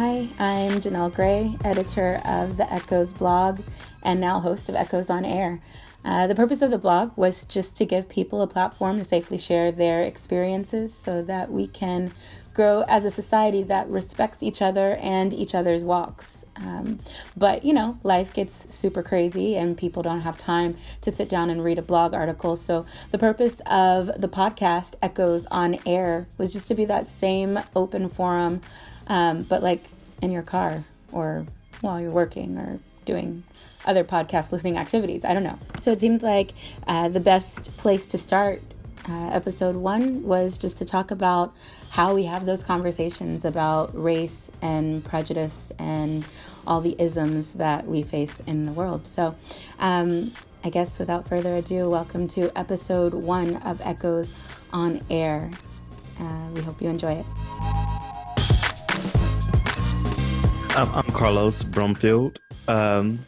Hi, I'm Janelle Gray, editor of the Echoes blog and now host of Echoes on Air. Uh, the purpose of the blog was just to give people a platform to safely share their experiences so that we can grow as a society that respects each other and each other's walks. Um, but you know, life gets super crazy and people don't have time to sit down and read a blog article. So, the purpose of the podcast, Echoes on Air, was just to be that same open forum, um, but like in your car or while you're working or doing other podcast listening activities. I don't know. So, it seemed like uh, the best place to start uh, episode one was just to talk about how we have those conversations about race and prejudice and all the isms that we face in the world. So, um, I guess without further ado, welcome to episode one of Echoes on Air. Uh, we hope you enjoy it. I'm, I'm Carlos Brumfield. Um,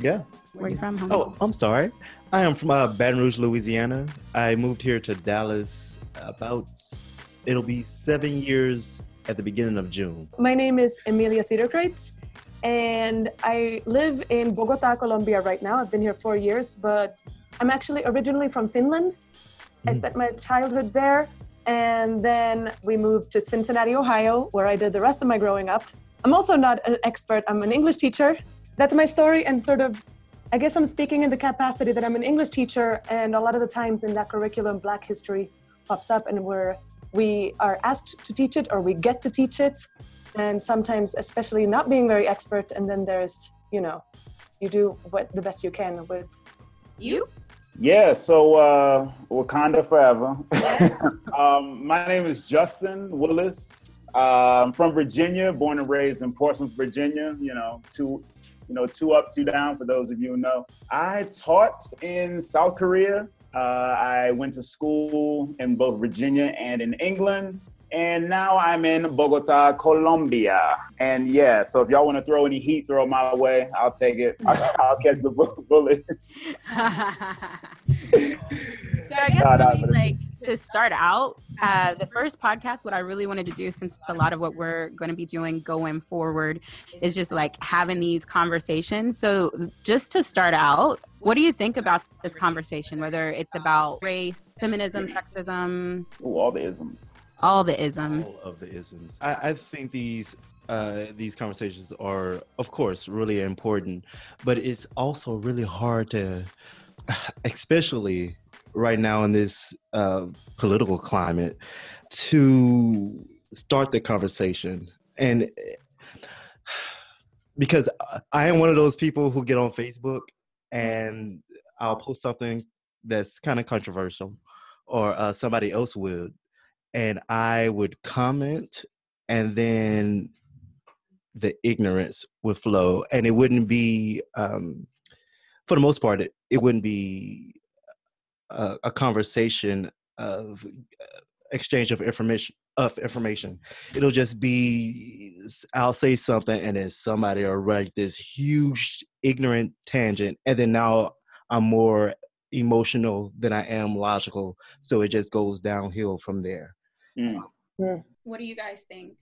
yeah. Where are you from? Home? Oh, I'm sorry. I am from uh, Baton Rouge, Louisiana. I moved here to Dallas about, it'll be seven years at the beginning of June. My name is Emilia Cadercreutz, and I live in Bogota, Colombia right now. I've been here four years, but I'm actually originally from Finland. I Mm. spent my childhood there, and then we moved to Cincinnati, Ohio, where I did the rest of my growing up. I'm also not an expert, I'm an English teacher. That's my story, and sort of I guess I'm speaking in the capacity that I'm an English teacher, and a lot of the times in that curriculum, Black history pops up, and we're we are asked to teach it or we get to teach it, and sometimes, especially not being very expert, and then there's you know, you do what the best you can with. You? Yeah, so uh, Wakanda forever. um, my name is Justin Willis. I'm from Virginia, born and raised in Portsmouth, Virginia. You know, two, you know, two up, two down. For those of you who know, I taught in South Korea. Uh, I went to school in both Virginia and in England. And now I'm in Bogota, Colombia. And yeah, so if y'all want to throw any heat, throw it my way. I'll take it. I'll catch the bullets. so I guess really, like to start out, uh, the first podcast, what I really wanted to do, since a lot of what we're going to be doing going forward is just like having these conversations. So just to start out, what do you think about this conversation? Whether it's about race, feminism, sexism, Ooh, all the isms. all the isms. All of the isms. I, I think these uh, these conversations are, of course, really important, but it's also really hard to, especially right now in this uh, political climate, to start the conversation. And because I am one of those people who get on Facebook and I'll post something that's kind of controversial, or uh, somebody else would, and I would comment, and then the ignorance would flow, and it wouldn't be, um, for the most part, it, it wouldn't be a, a conversation of uh, exchange of information of information. It'll just be I'll say something, and then somebody will write this huge ignorant tangent, and then now I'm more emotional than I am logical, so it just goes downhill from there. Mm. What do you guys think?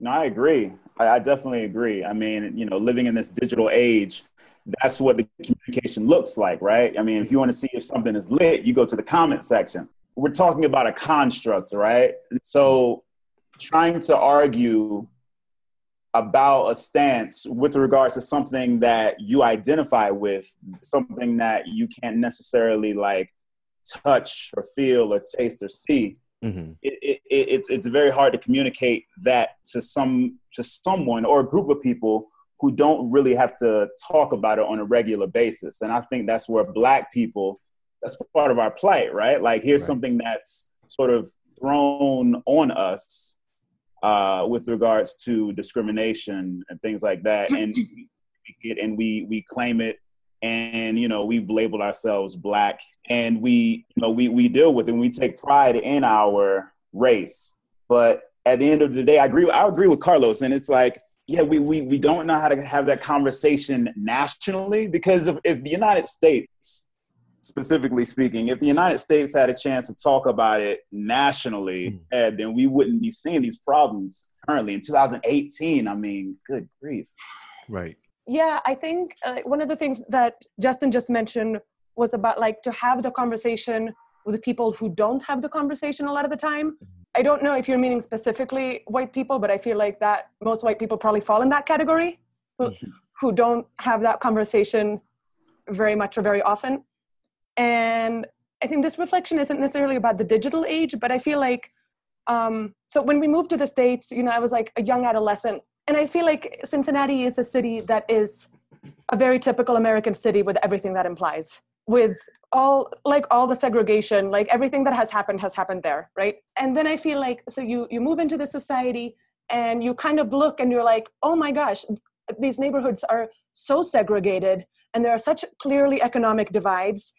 No, I agree. I, I definitely agree. I mean, you know, living in this digital age, that's what the communication looks like, right? I mean, if you want to see if something is lit, you go to the comment section. We're talking about a construct, right? So trying to argue about a stance with regards to something that you identify with, something that you can't necessarily like touch or feel or taste or see, Mm-hmm. it, it, it, it's it's very hard to communicate that to some to someone or a group of people who don't really have to talk about it on a regular basis. And I think that's where black people that's part of our plight, right? Like here's Right. something that's sort of thrown on us uh, with regards to discrimination and things like that, and we get and we we claim it and you know we've labeled ourselves black and we you know we we deal with it and we take pride in our race but at the end of the day i agree i agree with carlos and it's like yeah we we, we don't know how to have that conversation nationally because if, if the united states specifically speaking, if the United States had a chance to talk about it nationally, mm. then we wouldn't be seeing these problems currently in 2018. I mean, good grief. Right. Yeah, I think uh, one of the things that Justin just mentioned was about like to have the conversation with people who don't have the conversation a lot of the time. I don't know if you're meaning specifically white people, but I feel like that most white people probably fall in that category who, mm-hmm. who don't have that conversation very much or very often. And I think this reflection isn't necessarily about the digital age, but I feel like um, so when we moved to the states, you know, I was like a young adolescent, and I feel like Cincinnati is a city that is a very typical American city with everything that implies with all like all the segregation like everything that has happened has happened there right? And then i feel like so you you move into the society and you kind of look and you're like oh my gosh these neighborhoods are so segregated and there are such clearly economic divides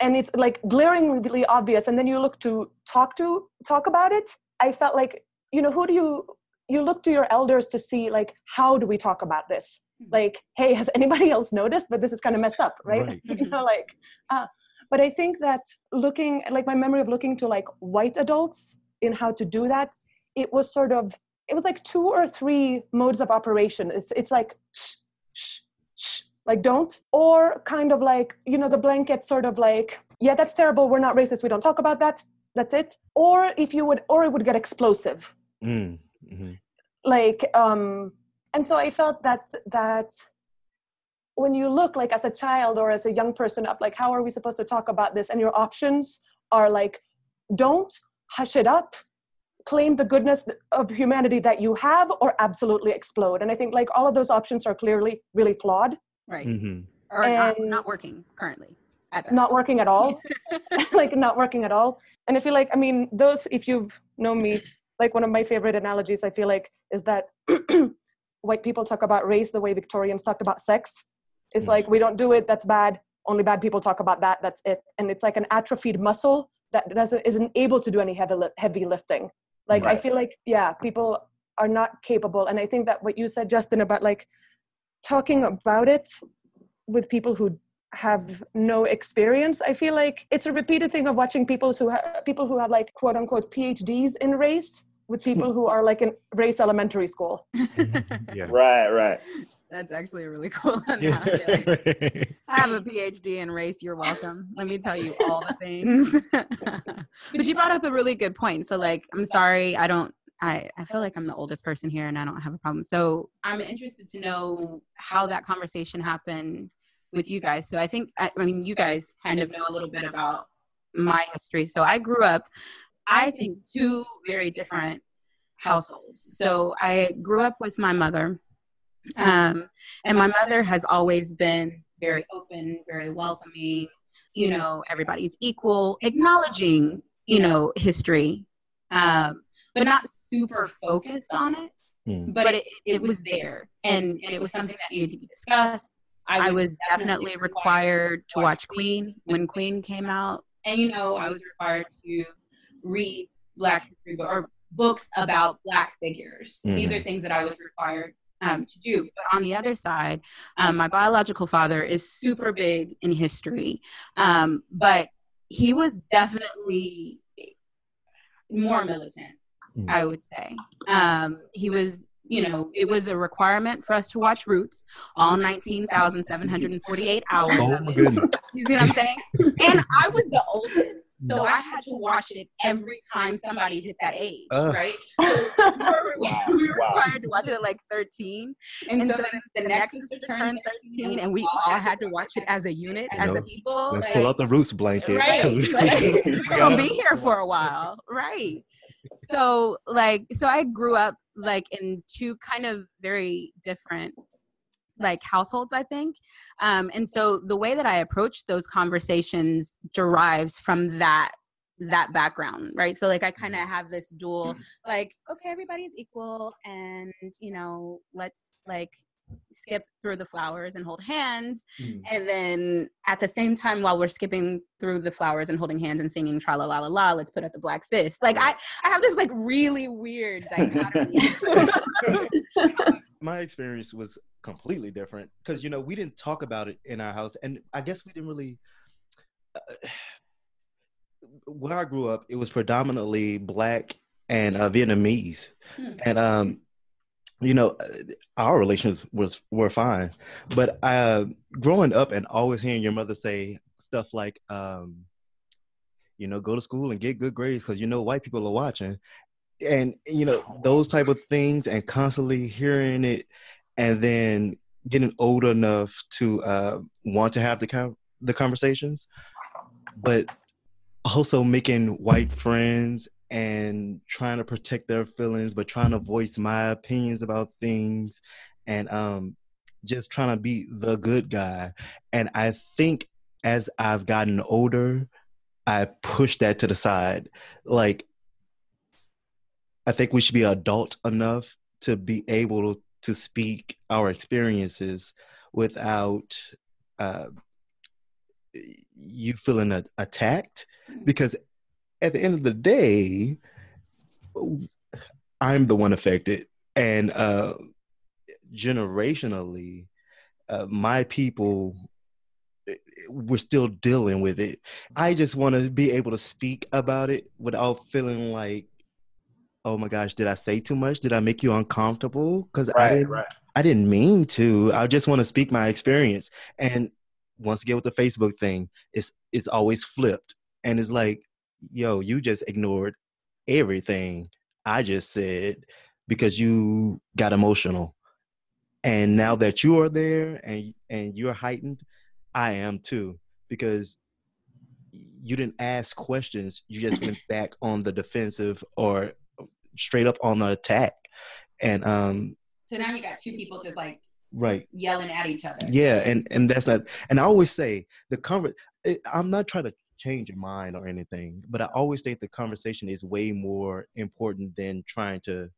and it's like glaringly obvious. And then you look to talk to talk about it. I felt like you know who do you you look to your elders to see like how do we talk about this. Like hey has anybody else noticed? That this is kind of messed up right, right. you know like uh, but i think that looking like my memory of looking to like white adults in how to do that it was sort of it was like two or three modes of operation. It's it's like shh, shh, shh, like don't or kind of like you know the blanket sort of like yeah that's terrible we're not racist we don't talk about that that's it. Or if you would or it would get explosive. Mm, mm-hmm. like um and so i felt that that when you look like as a child or as a young person up like how are we supposed to talk about this? And your options are like don't hush it up claim the goodness of humanity that you have or absolutely explode. And i think like all of those options are clearly really flawed. Right. Mm-hmm. or not, not working currently not working at all. Like not working at all. And i feel like i mean those if you've known me like one of my favorite analogies i feel like is that white people talk about race the way victorians talked about sex. It's mm like we don't do it that's bad. Only bad people talk about that that's it. And it's like an atrophied muscle that doesn't isn't able to do any heavy heavy lifting. Like right. i feel like yeah people are not capable. And i think that what you said justin about like talking about it with people who have no experience i feel like it's a repeated thing of watching people who have people who have like quote unquote phds in race with people who are like in race elementary school mm-hmm. yeah. right right that's actually a really cool analogy. Like, I have a PhD in race. You're welcome. Let me tell you all the things. but you brought up a really good point. So, like, I'm sorry, I don't. I, I feel like I'm the oldest person here and I don't have a problem. So I'm interested to know how that conversation happened with you guys. So I think, I, I mean, you guys kind of know a little bit about my history. So I grew up, I think, two very different households. So I grew up with my mother um, and my mother has always been very open, very welcoming, you know, everybody's equal, acknowledging, you know, history, um, but not super focused on it. Mm. But it, it was there and, and it was something that needed to be discussed. I was definitely required to watch Queen when Queen came out. And, you know, I was required to read Black history or books about Black figures. Mm. These are things that I was required um, to do. But on the other side, um, my biological father is super big in history, um, but he was definitely more militant, mm. I would say. Um, he was you know, it was a requirement for us to watch Roots all 19,748 hours. Oh my goodness. You see what I'm saying? And I was the oldest. So I had to watch it every time somebody hit that age, uh. right? we were, we were required to watch it at like 13. And, and so then the next sister turned 13, and we all had to watch it as a unit, you as know, a people. Let's like, pull out the roots blanket. Right. like, we're going to be here for a while. Right. So, like, so I grew up like in two kind of very different like households i think. Um, and so the way that i approach those conversations derives from that that background right? So like i kind of have this dual mm-hmm. like okay everybody's equal and you know let's like skip through the flowers and hold hands mm. and then at the same time while we're skipping through the flowers and holding hands and singing tra la la la la let's put up the black fist. Like i i have this like really weird dichotomy my experience was completely different because you know we didn't talk about it in our house and i guess we didn't really where I grew up, it was predominantly black and uh, Vietnamese, hmm. and um, you know, our relations was were fine, but uh, growing up and always hearing your mother say stuff like, um, you know, go to school and get good grades because you know white people are watching, and you know those type of things, and constantly hearing it, and then getting old enough to uh, want to have the the conversations, but also making white friends and trying to protect their feelings, but trying to voice my opinions about things and um, just trying to be the good guy. And I think as I've gotten older, I push that to the side. Like, I think we should be adult enough to be able to speak our experiences without uh, you feeling a- attacked. Because at the end of the day i'm the one affected. And uh generationally uh, my people eh, we're still dealing with it. I just want to be able to speak about it without feeling like oh my gosh did i say too much did i make you uncomfortable because right, i didn't right. i didn't mean to i just want to speak my experience and once again with the Facebook thing, it's it's always flipped. And it's like, yo, you just ignored everything I just said because you got emotional. And now that you are there and and you're heightened, I am too. Because you didn't ask questions, you just went back on the defensive or straight up on the attack. And um so now you got two people just like right. yelling at each other. Yeah and and that's not and i always say the conver- i'm not trying to change your mind or anything but i always think the conversation is way more important than trying to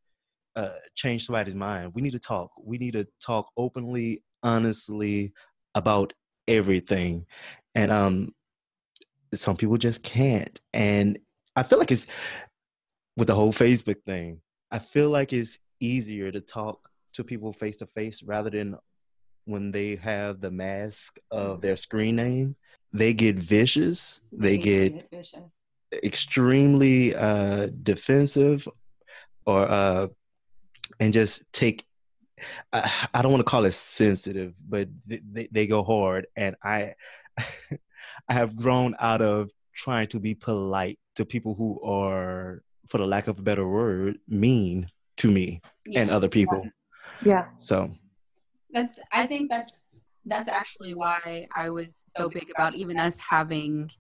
uh, change somebody's mind. We need to talk. We need to talk openly honestly about everything. And um some people just can't. And i feel like it's with the whole facebook thing i feel like it's easier to talk to people face to face rather than when they have the mask of their screen name. They get vicious. They, they get, vicious. extremely uh, defensive, or uh, and just take. I, I don't want to call it sensitive, but they, they go hard, and I I have grown out of trying to be polite to people who are, for the lack of a better word, mean to me yeah. and other people. Yeah. So that's I think that's that's actually why I was so big about even us having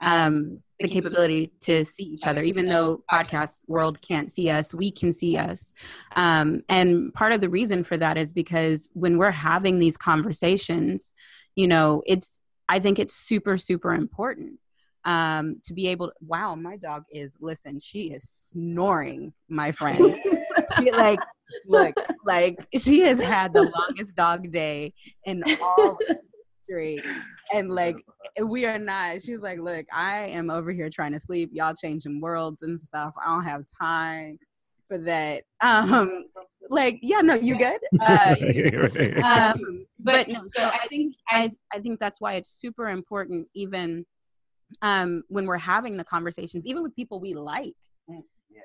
um, the capability to see each other, even though podcast world can't see us, we can see us. Um, and part of the reason for that is because when we're having these conversations, you know, it's I think it's super super important um, to be able. To, wow, my dog is listen. She is snoring, my friend. she like look like she has had the longest dog day in all history and like we are not she's like look i am over here trying to sleep y'all changing worlds and stuff i don't have time for that um like yeah no you're good uh, um, but no so i think i i think that's why it's super important even um when we're having the conversations even with people we like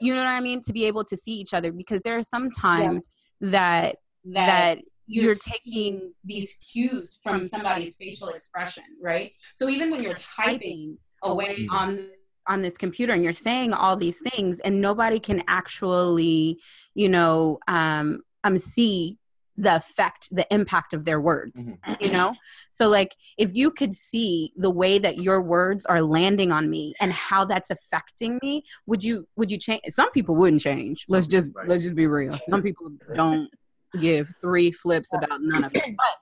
you know what I mean? To be able to see each other because there are some times yeah. that that you're taking these cues from somebody's facial expression, right? So even when you're typing away on on this computer and you're saying all these things and nobody can actually, you know, um, um see the effect the impact of their words mm-hmm. you know so like if you could see the way that your words are landing on me and how that's affecting me would you would you change some people wouldn't change let's just right. let's just be real some people don't give three flips about none of it. But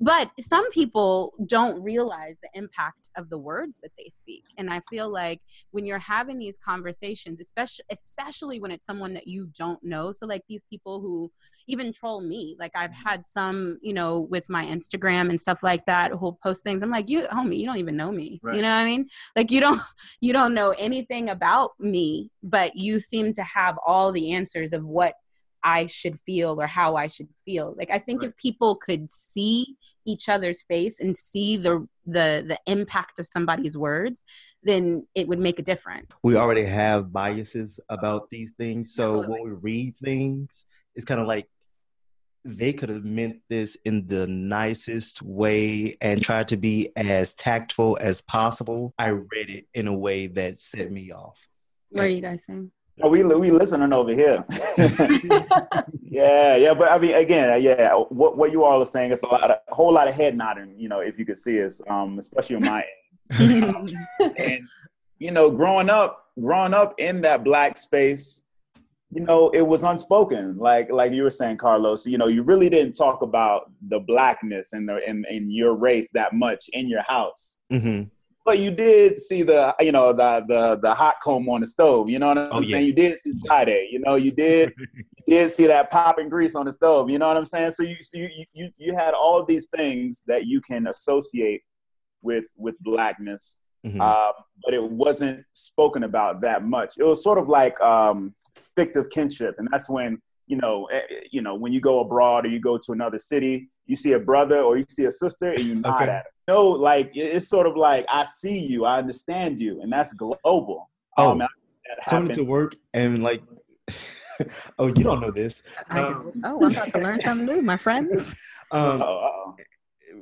but some people don't realize the impact of the words that they speak. And i feel like when you're having these conversations especially especially when it's someone that you don't know so like these people who even troll me like i've mm-hmm. had some you know with my instagram and stuff like that who'll post things. I'm like you homie you don't even know me. Right. you know what i mean? Like you don't you don't know anything about me but you seem to have all the answers of what I should feel or how I should feel. Like I think right. if people could see each other's face and see the the the impact of somebody's words, then it would make a difference. We already have biases about these things, so Absolutely. when we read things, it's kind of like they could have meant this in the nicest way and tried to be as tactful as possible. I read it in a way that set me off. What are you guys saying? Oh, we we listening over here. yeah, yeah, but I mean, again, yeah, what what you all are saying is a lot, of, a whole lot of head nodding. You know, if you could see us, um, especially on my end. and you know, growing up, growing up in that black space, you know, it was unspoken. Like like you were saying, Carlos. You know, you really didn't talk about the blackness and the in, in your race that much in your house. Mm-hmm but you did see the you know the the the hot comb on the stove. You know what I'm oh, saying? Yeah. You did see Friday. You know you did you did see that popping grease on the stove. You know what I'm saying? So you you you you had all of these things that you can associate with with blackness. Mm-hmm. Uh, but it wasn't spoken about that much. It was sort of like um, fictive kinship, and that's when you know, eh, eh, you know, when you go abroad or you go to another city, you see a brother or you see a sister and you nod okay. at them. No, like it's sort of like I see you, I understand you, and that's global. Oh, um, coming to work and like, oh, you don't know this. Um, oh, I'm about to learn something new, my friends. Um,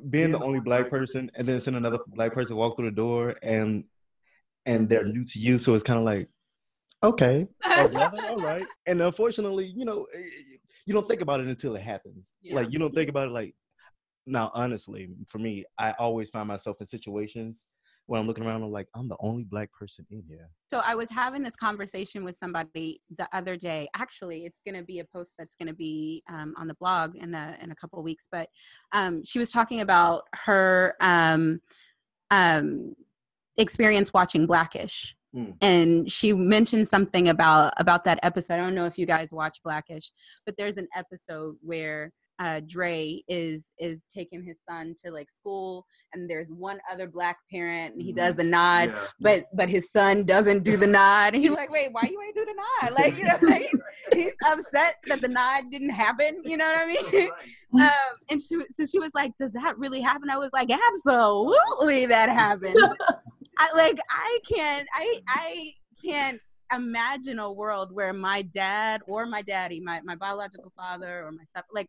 being the only black person, and then seeing another black person walk through the door, and and they're new to you, so it's kind of like, okay, oh, all right. And unfortunately, you know, you don't think about it until it happens. Yeah. Like you don't think about it like now. Honestly, for me, I always find myself in situations when I'm looking around, I'm like, I'm the only black person in here. So I was having this conversation with somebody the other day. Actually, it's going to be a post that's going to be um, on the blog in a in a couple of weeks. But um, she was talking about her um, um experience watching Blackish Mm. And she mentioned something about about that episode. I don't know if you guys watch Blackish, but there's an episode where uh, Dre is is taking his son to like school, and there's one other black parent, and he does mm-hmm. the nod, yeah. but but his son doesn't do the nod, and he's like, "Wait, why you ain't do the nod?" Like, you know, like, he's upset that the nod didn't happen. You know what I mean? um, and she so she was like, "Does that really happen?" I was like, "Absolutely, that happened." I like I can't I I can't imagine a world where my dad or my daddy, my, my biological father or myself, like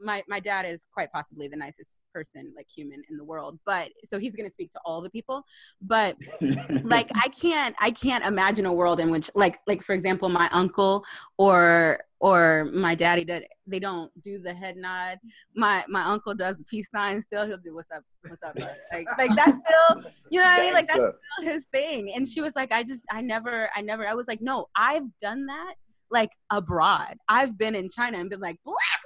my my dad is quite possibly the nicest person like human in the world but so he's going to speak to all the people but like i can't i can't imagine a world in which like like for example my uncle or or my daddy did they don't do the head nod. My my uncle does the peace sign still. He'll do what's up? What's up like like that's still you know what i mean? Like that's still his thing. And she was like i just i never i never i was like no i've done that like abroad. I've been in China and been like,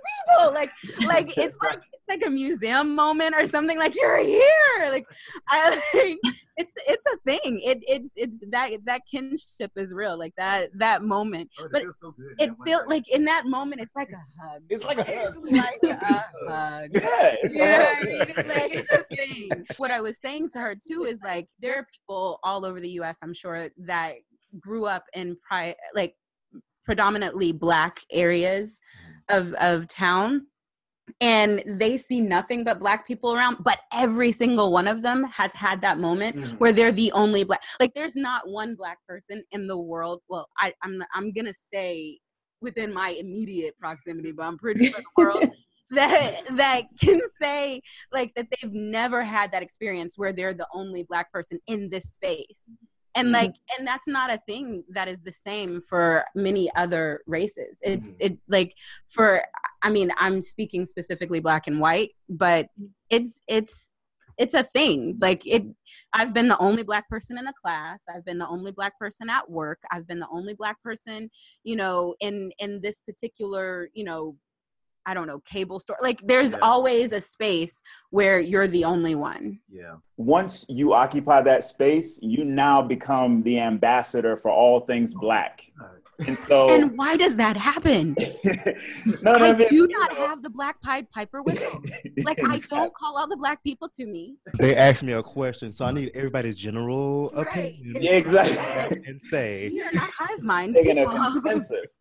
people, like, like it's like it's like a museum moment or something. Like you're here, like, I like it's it's a thing. It it's it's that that kinship is real, like that that moment. Oh, but feels so it feels like in that moment, it's like a hug. It's like a hug. It's like a hug. Yeah, it's, you know I mean? it's like it's a thing. What I was saying to her too is like there are people all over the U.S. I'm sure that grew up in pri like predominantly black areas mm-hmm. Of of town and they see nothing but black people around but every single one of them has had that moment mm-hmm. where they're the only black like there's not one black person in the world well I, i'm i'm gonna say within my immediate proximity but i'm pretty sure the world that that can say like that they've never had that experience where they're the only black person in this space and mm-hmm. like and that's not a thing that is the same for many other races. It's mm-hmm. it like for i mean i'm speaking specifically black and white but it's it's it's a thing. Like it i've been the only black person in a class. I've been the only black person at work. I've been the only black person you know in in this particular you know I don't know, cable store. Like there's yeah. always a space where you're the only one. Yeah. Once you occupy that space, you now become the ambassador for all things oh black. And so And why does that happen? no, no, I, I mean, do not have the black pied piper whistle. Like exactly. I don't call all the black people to me. They asked me a question, so I need everybody's general right. opinion. Yeah, exactly. And say you're not hive mind. Taking a consensus.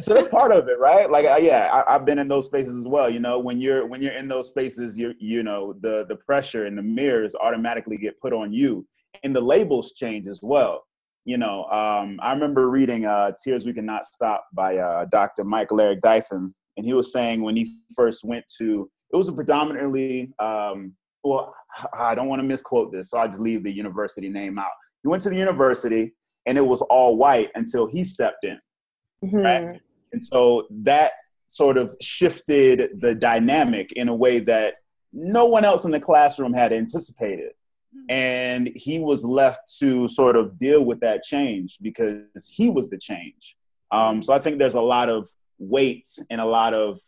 So that's part of it, right? Like, uh, yeah, I, have been in those spaces as well. You know, when you're when you're in those spaces, you you know the the pressure and the mirrors automatically get put on you, and the labels change as well. You know, um, I remember reading uh, "Tears We Cannot Stop" by uh, Dr. Michael Eric Dyson, and he was saying when he first went to it was a predominantly um, well, I don't want to misquote this, so I just leave the university name out. He went to the university and it was all white until he stepped in. Mm-hmm. Right? And so that sort of shifted the dynamic in a way that no one else in the classroom had anticipated. Mm-hmm. And he was left to sort of deal with that change because he was the change. Um, so I think there's a lot of weight and a lot of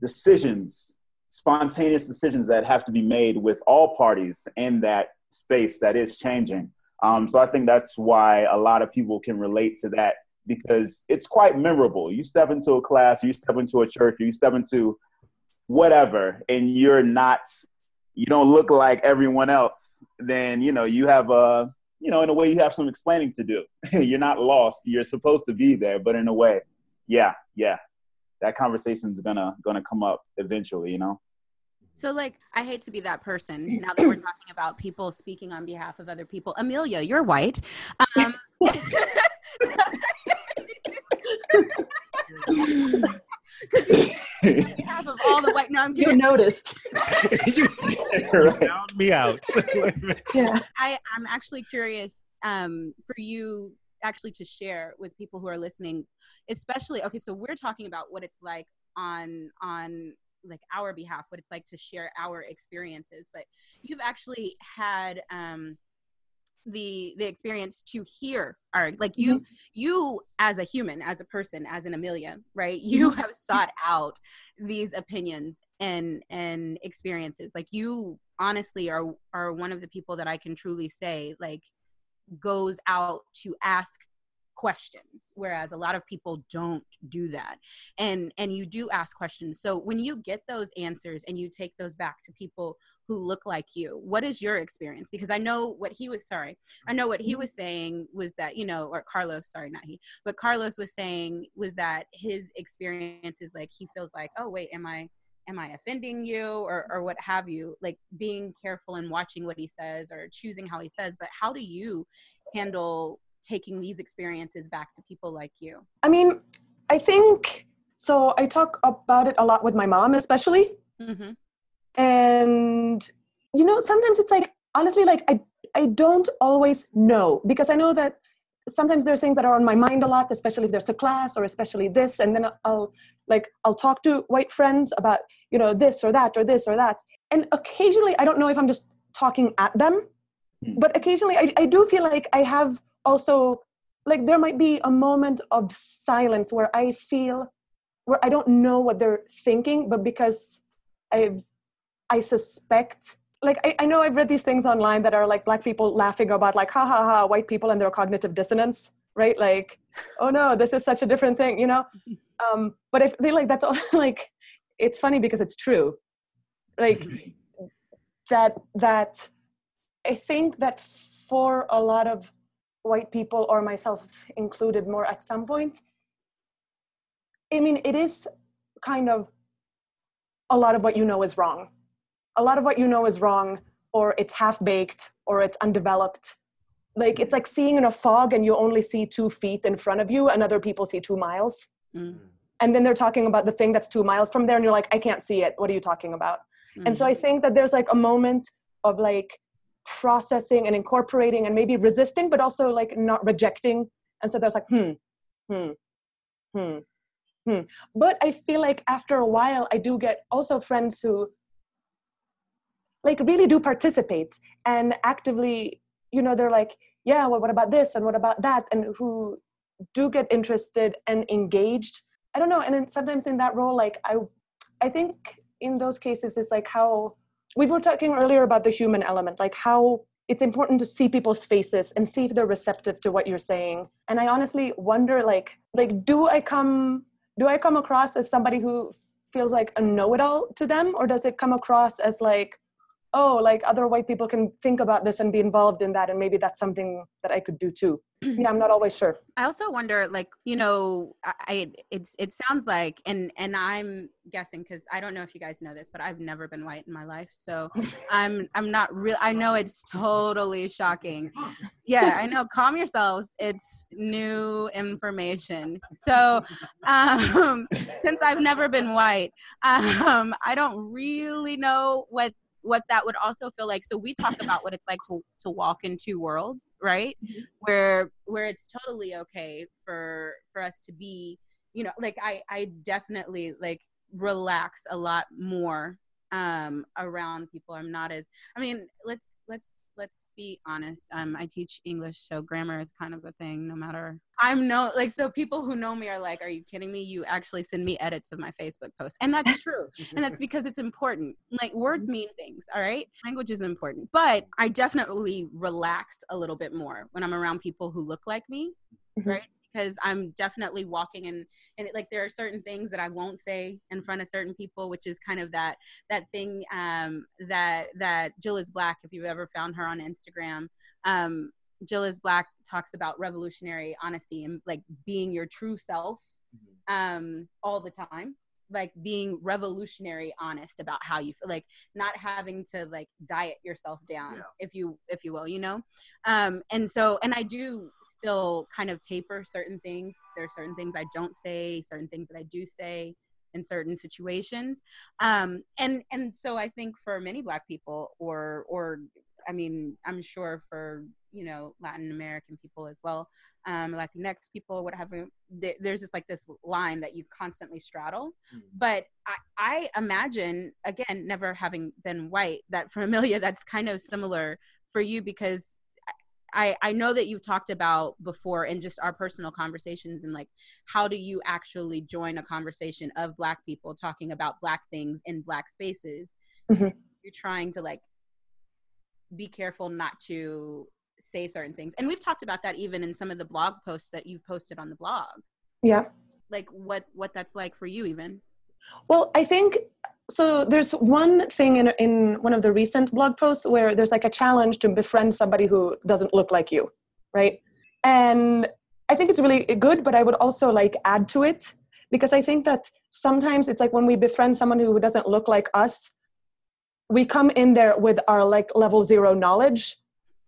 decisions, spontaneous decisions that have to be made with all parties in that space that is changing. Um, so I think that's why a lot of people can relate to that because it's quite memorable. You step into a class, you step into a church, you step into whatever, and you're not, you don't look like everyone else. Then you know you have a, you know, in a way you have some explaining to do. you're not lost. You're supposed to be there, but in a way, yeah, yeah, that conversation is gonna gonna come up eventually. You know. So, like, I hate to be that person now that we're talking about people speaking on behalf of other people. Emilia, you're white. Um, behalf of all the white. No, I'm you noticed. you found me out. yeah. I, I'm actually curious um, for you actually to share with people who are listening, especially. Okay, so we're talking about what it's like on on like our behalf what it's like to share our experiences but you've actually had um the the experience to hear our like you mm-hmm. you as a human as a person as an Emilia right you mm-hmm. have sought out these opinions and and experiences like you honestly are are one of the people that i can truly say like goes out to ask questions whereas a lot of people don't do that and and you do ask questions so when you get those answers and you take those back to people who look like you what is your experience because i know what he was sorry i know what he mm-hmm. was saying was that you know or carlos sorry not he but carlos was saying was that his experience is like he feels like oh wait am i am i offending you or or what have you like being careful and watching what he says or choosing how he says but how do you handle taking these experiences back to people like you? I mean, I think so. I talk about it a lot with my mom, especially. Mm-hmm. And, you know, sometimes it's like, honestly, like, I, I don't always know because I know that sometimes there's things that are on my mind a lot, especially if there's a class or especially this. And then I'll, like, I'll talk to white friends about, you know, this or that or this or that. And occasionally, I don't know if I'm just talking at them, hmm. but occasionally I, I do feel like I have also like there might be a moment of silence where i feel where i don't know what they're thinking but because i've i suspect like I, I know i've read these things online that are like black people laughing about like ha ha ha white people and their cognitive dissonance right? Like oh no this is such a different thing you know? Um but if they like that's all like it's funny because it's true. Like that that i think that for a lot of white people or myself included more at some point i mean it is kind of a lot of what you know is wrong a lot of what you know is wrong or it's half baked or it's undeveloped like it's like seeing in a fog and you only see two feet in front of you and other people see two miles mm. and then they're talking about the thing that's two miles from there and you're like i can't see it what are you talking about mm. and so i think that there's like a moment of like processing and incorporating and maybe resisting, but also like not rejecting. And so there's like, hmm, hmm, hmm, hmm. But I feel like after a while, I do get also friends who like really do participate and actively, you know, they're like, yeah, well, what about this and what about that? And who do get interested and engaged. I don't know. And then sometimes in that role, like I, I think in those cases, it's like how we were talking earlier about the human element, like how it's important to see people's faces and see if they're receptive to what you're saying. And I honestly wonder, like, like do I come do I come across as somebody who feels like a know-it-all to them, or does it come across as like oh like other white people can think about this and be involved in that and maybe that's something that i could do too. Yeah i'm not always sure. I also wonder like you know i it's it sounds like and and i'm guessing because i don't know if you guys know this but i've never been white in my life so i'm i'm not real i know it's totally shocking. Yeah i know calm yourselves it's new information. So um since i've never been white um i don't really know what what that would also feel like so we talk about what it's like to to walk in two worlds right mm-hmm. where where it's totally okay for for us to be you know like i i definitely like relax a lot more um around people i'm not as i mean let's let's let's be honest. Um, I teach English, so grammar is kind of a thing. No matter I'm no like so people who know me are like, "Are you kidding me? You actually send me edits of my Facebook posts," and that's true, and that's because it's important. Like words mean things. All right, language is important, but I definitely relax a little bit more when I'm around people who look like me, mm-hmm. right? Because I'm definitely walking and and like there are certain things that I won't say in front of certain people, which is kind of that that thing um, that that Jill is black. If you've ever found her on Instagram, um, Jill is black talks about revolutionary honesty and like being your true self mm-hmm. um, all the time like being revolutionary honest about how you feel like not having to like diet yourself down yeah. if you if you will you know um and so and i do still kind of taper certain things. There are certain things I don't say, certain things that I do say in certain situations. Um, and and so I think for many Black people, or or I mean, I'm sure for you know Latin American people as well, um, Latinx people, what whatever. There's just like this line that you constantly straddle. Mm-hmm. But I, I imagine, again, never having been white, that for Emilia, that's kind of similar for you because I, I know that you've talked about before in just our personal conversations and like how do you actually join a conversation of black people talking about black things in black spaces? Mm-hmm. you're trying to like be careful not to say certain things. And we've talked about that even in some of the blog posts that you've posted on the blog. Yeah. Like what what that's like for you even. Well i think so there's one thing in, in one of the recent blog posts where there's like a challenge to befriend somebody who doesn't look like you right? And i think it's really good but i would also like add to it because i think that sometimes it's like when we befriend someone who doesn't look like us we come in there with our like level zero knowledge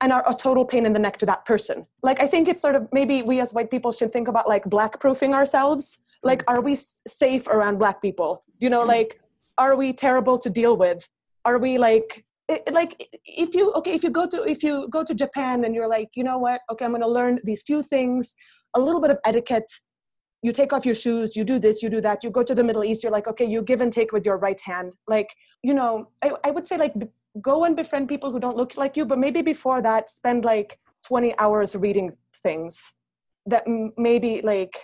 and are a total pain in the neck to that person. Like i think it's sort of maybe we as white people should think about like black proofing ourselves. Like are we safe around black people? You know mm-hmm. like are we terrible to deal with? Are we like like if you okay if you go to if you go to japan and you're like you know what? Okay i'm going to learn these few things a little bit of etiquette. You take off your shoes you do this you do that you go to the middle east you're like okay you give and take with your right hand. Like you know i, I would say like go and befriend people who don't look like you but maybe before that spend like 20 hours reading things that maybe like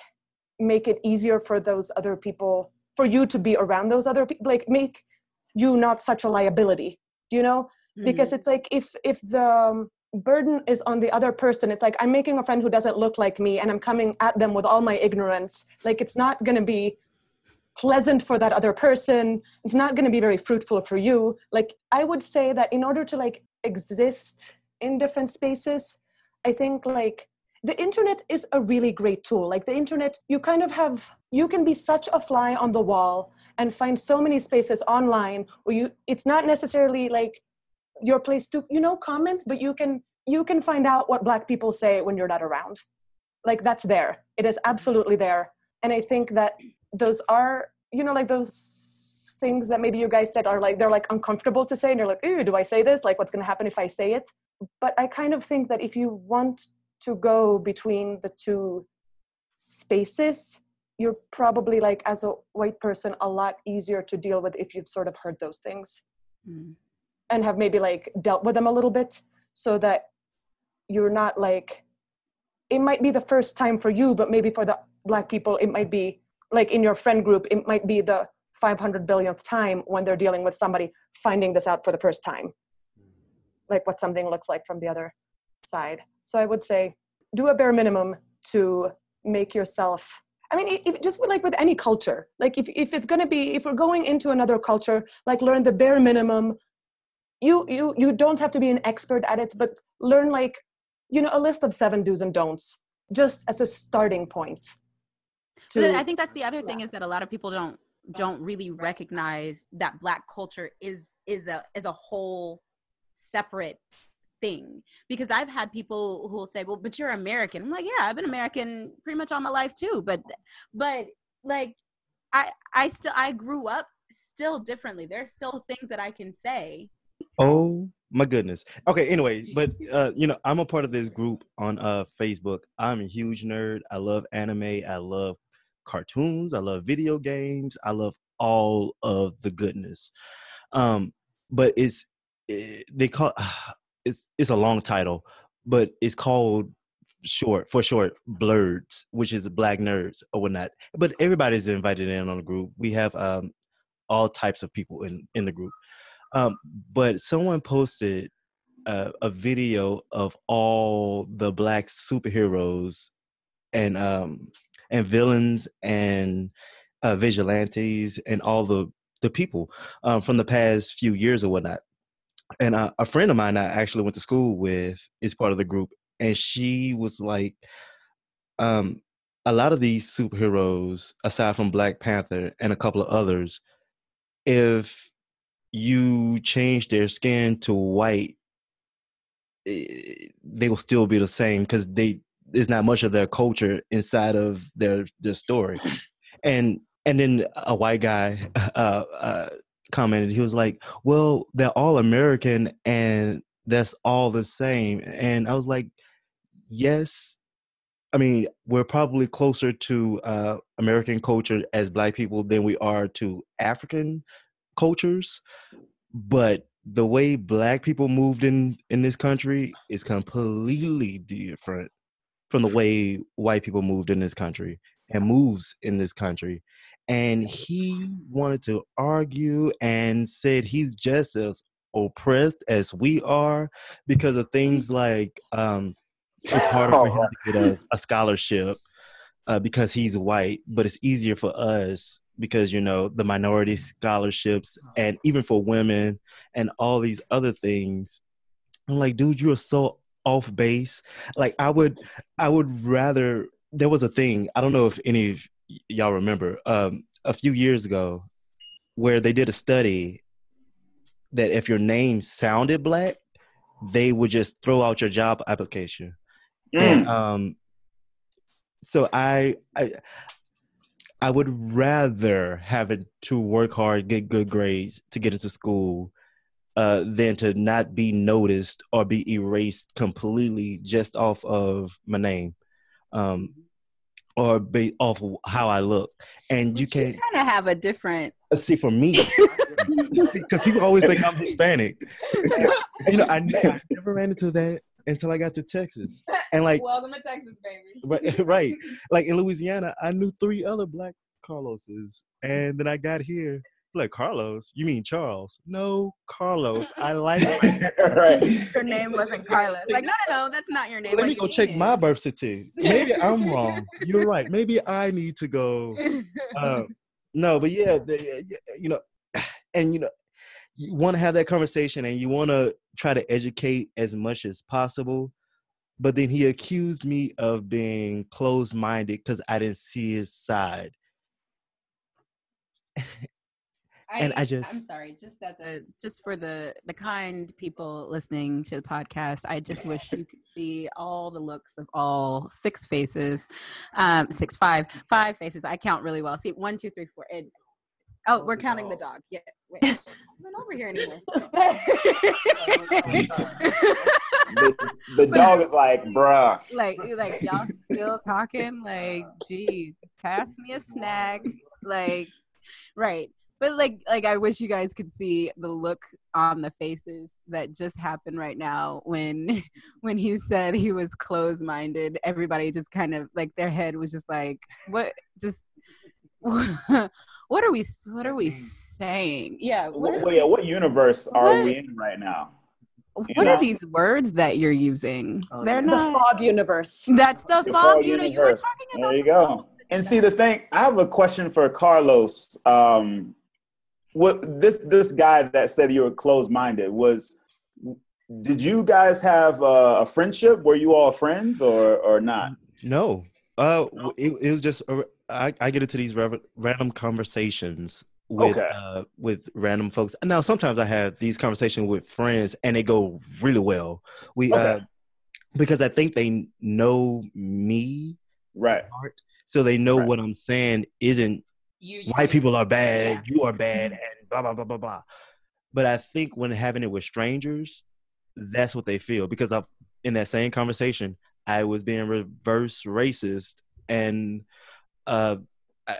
make it easier for those other people for you to be around those other people like make you not such a liability you know? Mm-hmm. because it's like if if the um, burden is on the other person it's like i'm making a friend who doesn't look like me and i'm coming at them with all my ignorance. Like it's not going to be pleasant for that other person. It's not going to be very fruitful for you. Like i would say that in order to like exist in different spaces i think like the internet is a really great tool. Like the internet you kind of have you can be such a fly on the wall and find so many spaces online where you it's not necessarily like your place to you know comment but you can you can find out what black people say when you're not around. Like that's there. It is absolutely there. And i think that those are you know like those things that maybe you guys said are like they're like uncomfortable to say and you're like ooh do i say this? Like what's going to happen if i say it? But i kind of think that if you want to go between the two spaces you're probably like as a white person a lot easier to deal with if you've sort of heard those things mm. and have maybe like dealt with them a little bit so that you're not like it might be the first time for you but maybe for the black people it might be like in your friend group it might be the 500 billionth time when they're dealing with somebody finding this out for the first time. Like what something looks like from the other side. So I would say do a bare minimum to make yourself I mean, if, just like with any culture, like if, if it's going to be, if we're going into another culture, like learn the bare minimum. You you you don't have to be an expert at it but learn like you know a list of seven do's and don'ts just as a starting point to, i think that's the other thing is that a lot of people don't don't really recognize that black culture is is a is a whole separate thing because i've had people who will say well but you're american i'm like yeah i've been american pretty much all my life too but but like i i still i grew up still differently there's still things that i can say Oh my goodness. Okay, anyway, but uh, you know, I'm a part of this group on uh Facebook. I'm a huge nerd. I love anime. I love cartoons. I love video games. I love all of the goodness. Um, but it's it, eh, they call it's it's a long title, but it's called short for short blurs, which is black nerds or whatnot. But everybody's invited in on the group. We have um all types of people in in the group. Um, but someone posted uh, a video of all the black superheroes and um, and villains and uh, vigilantes and all the the people um, from the past few years or whatnot. And uh, a friend of mine I actually went to school with is part of the group, and she was like, um, a lot of these superheroes, aside from Black Panther and a couple of others, if you change their skin to white, eh, they will still be the same because they there's not much of their culture inside of their their story. And and then a white guy uh, uh, commented, he was like, "Well, they're all American, and that's all the same." And I was like, "Yes." I mean, we're probably closer to uh, American culture as Black people than we are to African cultures, but the way black people moved in in this country is completely different from the way white people moved in this country and moves in this country and he wanted to argue and said he's just as oppressed as we are because of things like um, it's harder for him to get a, a scholarship uh, because he's white, but it's easier for us because you know the minority scholarships and even for women and all these other things. I'm like, dude, you are so off base. Like I would, I would rather. There was a thing. I don't know if any of y'all remember um, a few years ago where they did a study that if your name sounded black, they would just throw out your job application. Mm. And um, so I, I I would rather have it to work hard, get good grades to get into school, uh, than to not be noticed or be erased completely just off of my name, um, or be off of how I look. And you can kind of have a different. Uh, see, for me, because people always think I'm Hispanic. you know, I, I never ran into that until I got to Texas. And like, welcome to Texas, baby. Right, right. Like in Louisiana, I knew three other black Carloses, and then I got here. Like Carlos, you mean Charles? No, Carlos. I like right. Your name wasn't Carlos. Like, no, no, no, that's not your name. Let me go check my birth certificate. Maybe I'm wrong. You're right. Maybe I need to go. Um, no, but yeah, the, you know, and you know, you want to have that conversation and you want to try to educate as much as possible but then he accused me of being closed-minded because i didn't see his side and I, I just I'm sorry, just as a just for the the kind people listening to the podcast, I just wish you could see all the looks of all six faces, um, six five five faces. I count really well. See one, two, three, four. And Oh, we're counting the dog. Yeah. Wait, I'm not over here anymore. the, the dog is like, bruh. Like, like y'all still talking? Like, geez, pass me a snack. Like, right. But like, like I wish you guys could see the look on the faces that just happened right now when, when he said he was closed-minded. Everybody just kind of like their head was just like, what? Just what are we what are we saying yeah what, what, yeah, what universe are what? we in right now you what know? are these words that you're using oh, they're yeah. not the fog universe that's the, the fog, fog universe you were talking about there you go and see the thing i have a question for carlos um what this this guy that said you were closed-minded was did you guys have uh, a friendship? Were you all friends or or not? No. Uh, it, it was just uh, I, I get into these rev- random conversations with Okay. uh, with random folks. Now sometimes I have these conversations with friends and they go really well. We uh, because I think they know me, Right. so they know Right. what I'm saying isn't You, white people are bad, Yeah. you are bad, and blah blah blah blah blah. But I think when having it with strangers, that's what they feel because I've in that same conversation, I was being reverse racist, and uh, I,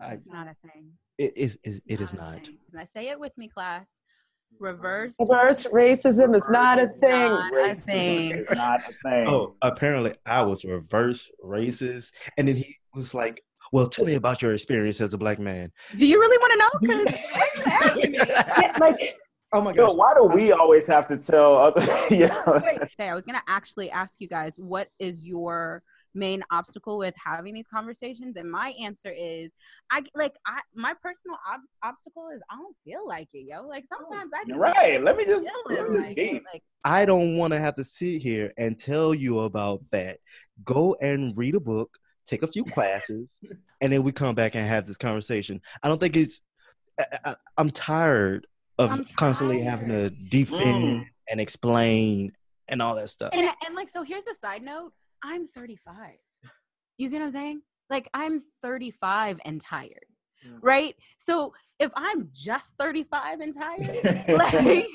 I It's not a thing. it is it, it is a not. thing. And I say it with me, class. Reverse. Reverse racism is not a thing. Not a thing. not a thing. Oh, apparently I was reverse racist, and then he was like, "Well, tell me about your experience as a black man." Do you really want to know? Because why you asking me? Yeah, like oh my Yo, why do we always have to tell other? yeah. Wait, say I was gonna actually ask you guys what is your main obstacle with having these conversations, and my answer is I like I my personal ob- obstacle is I don't feel like it, yo. Like oh, sometimes I just Right. Let me just let me just like Like I don't want to have to sit here and tell you about that. Go and read a book, take a few classes, and then we come back and have this conversation. I don't think it's. I, I, I'm tired of I'm constantly having to defend Mm. and explain and all that stuff. and and like so here's the side note i'm 35 you see what i'm saying like i'm 35 and tired Mm. right so if i'm just 35 and tired like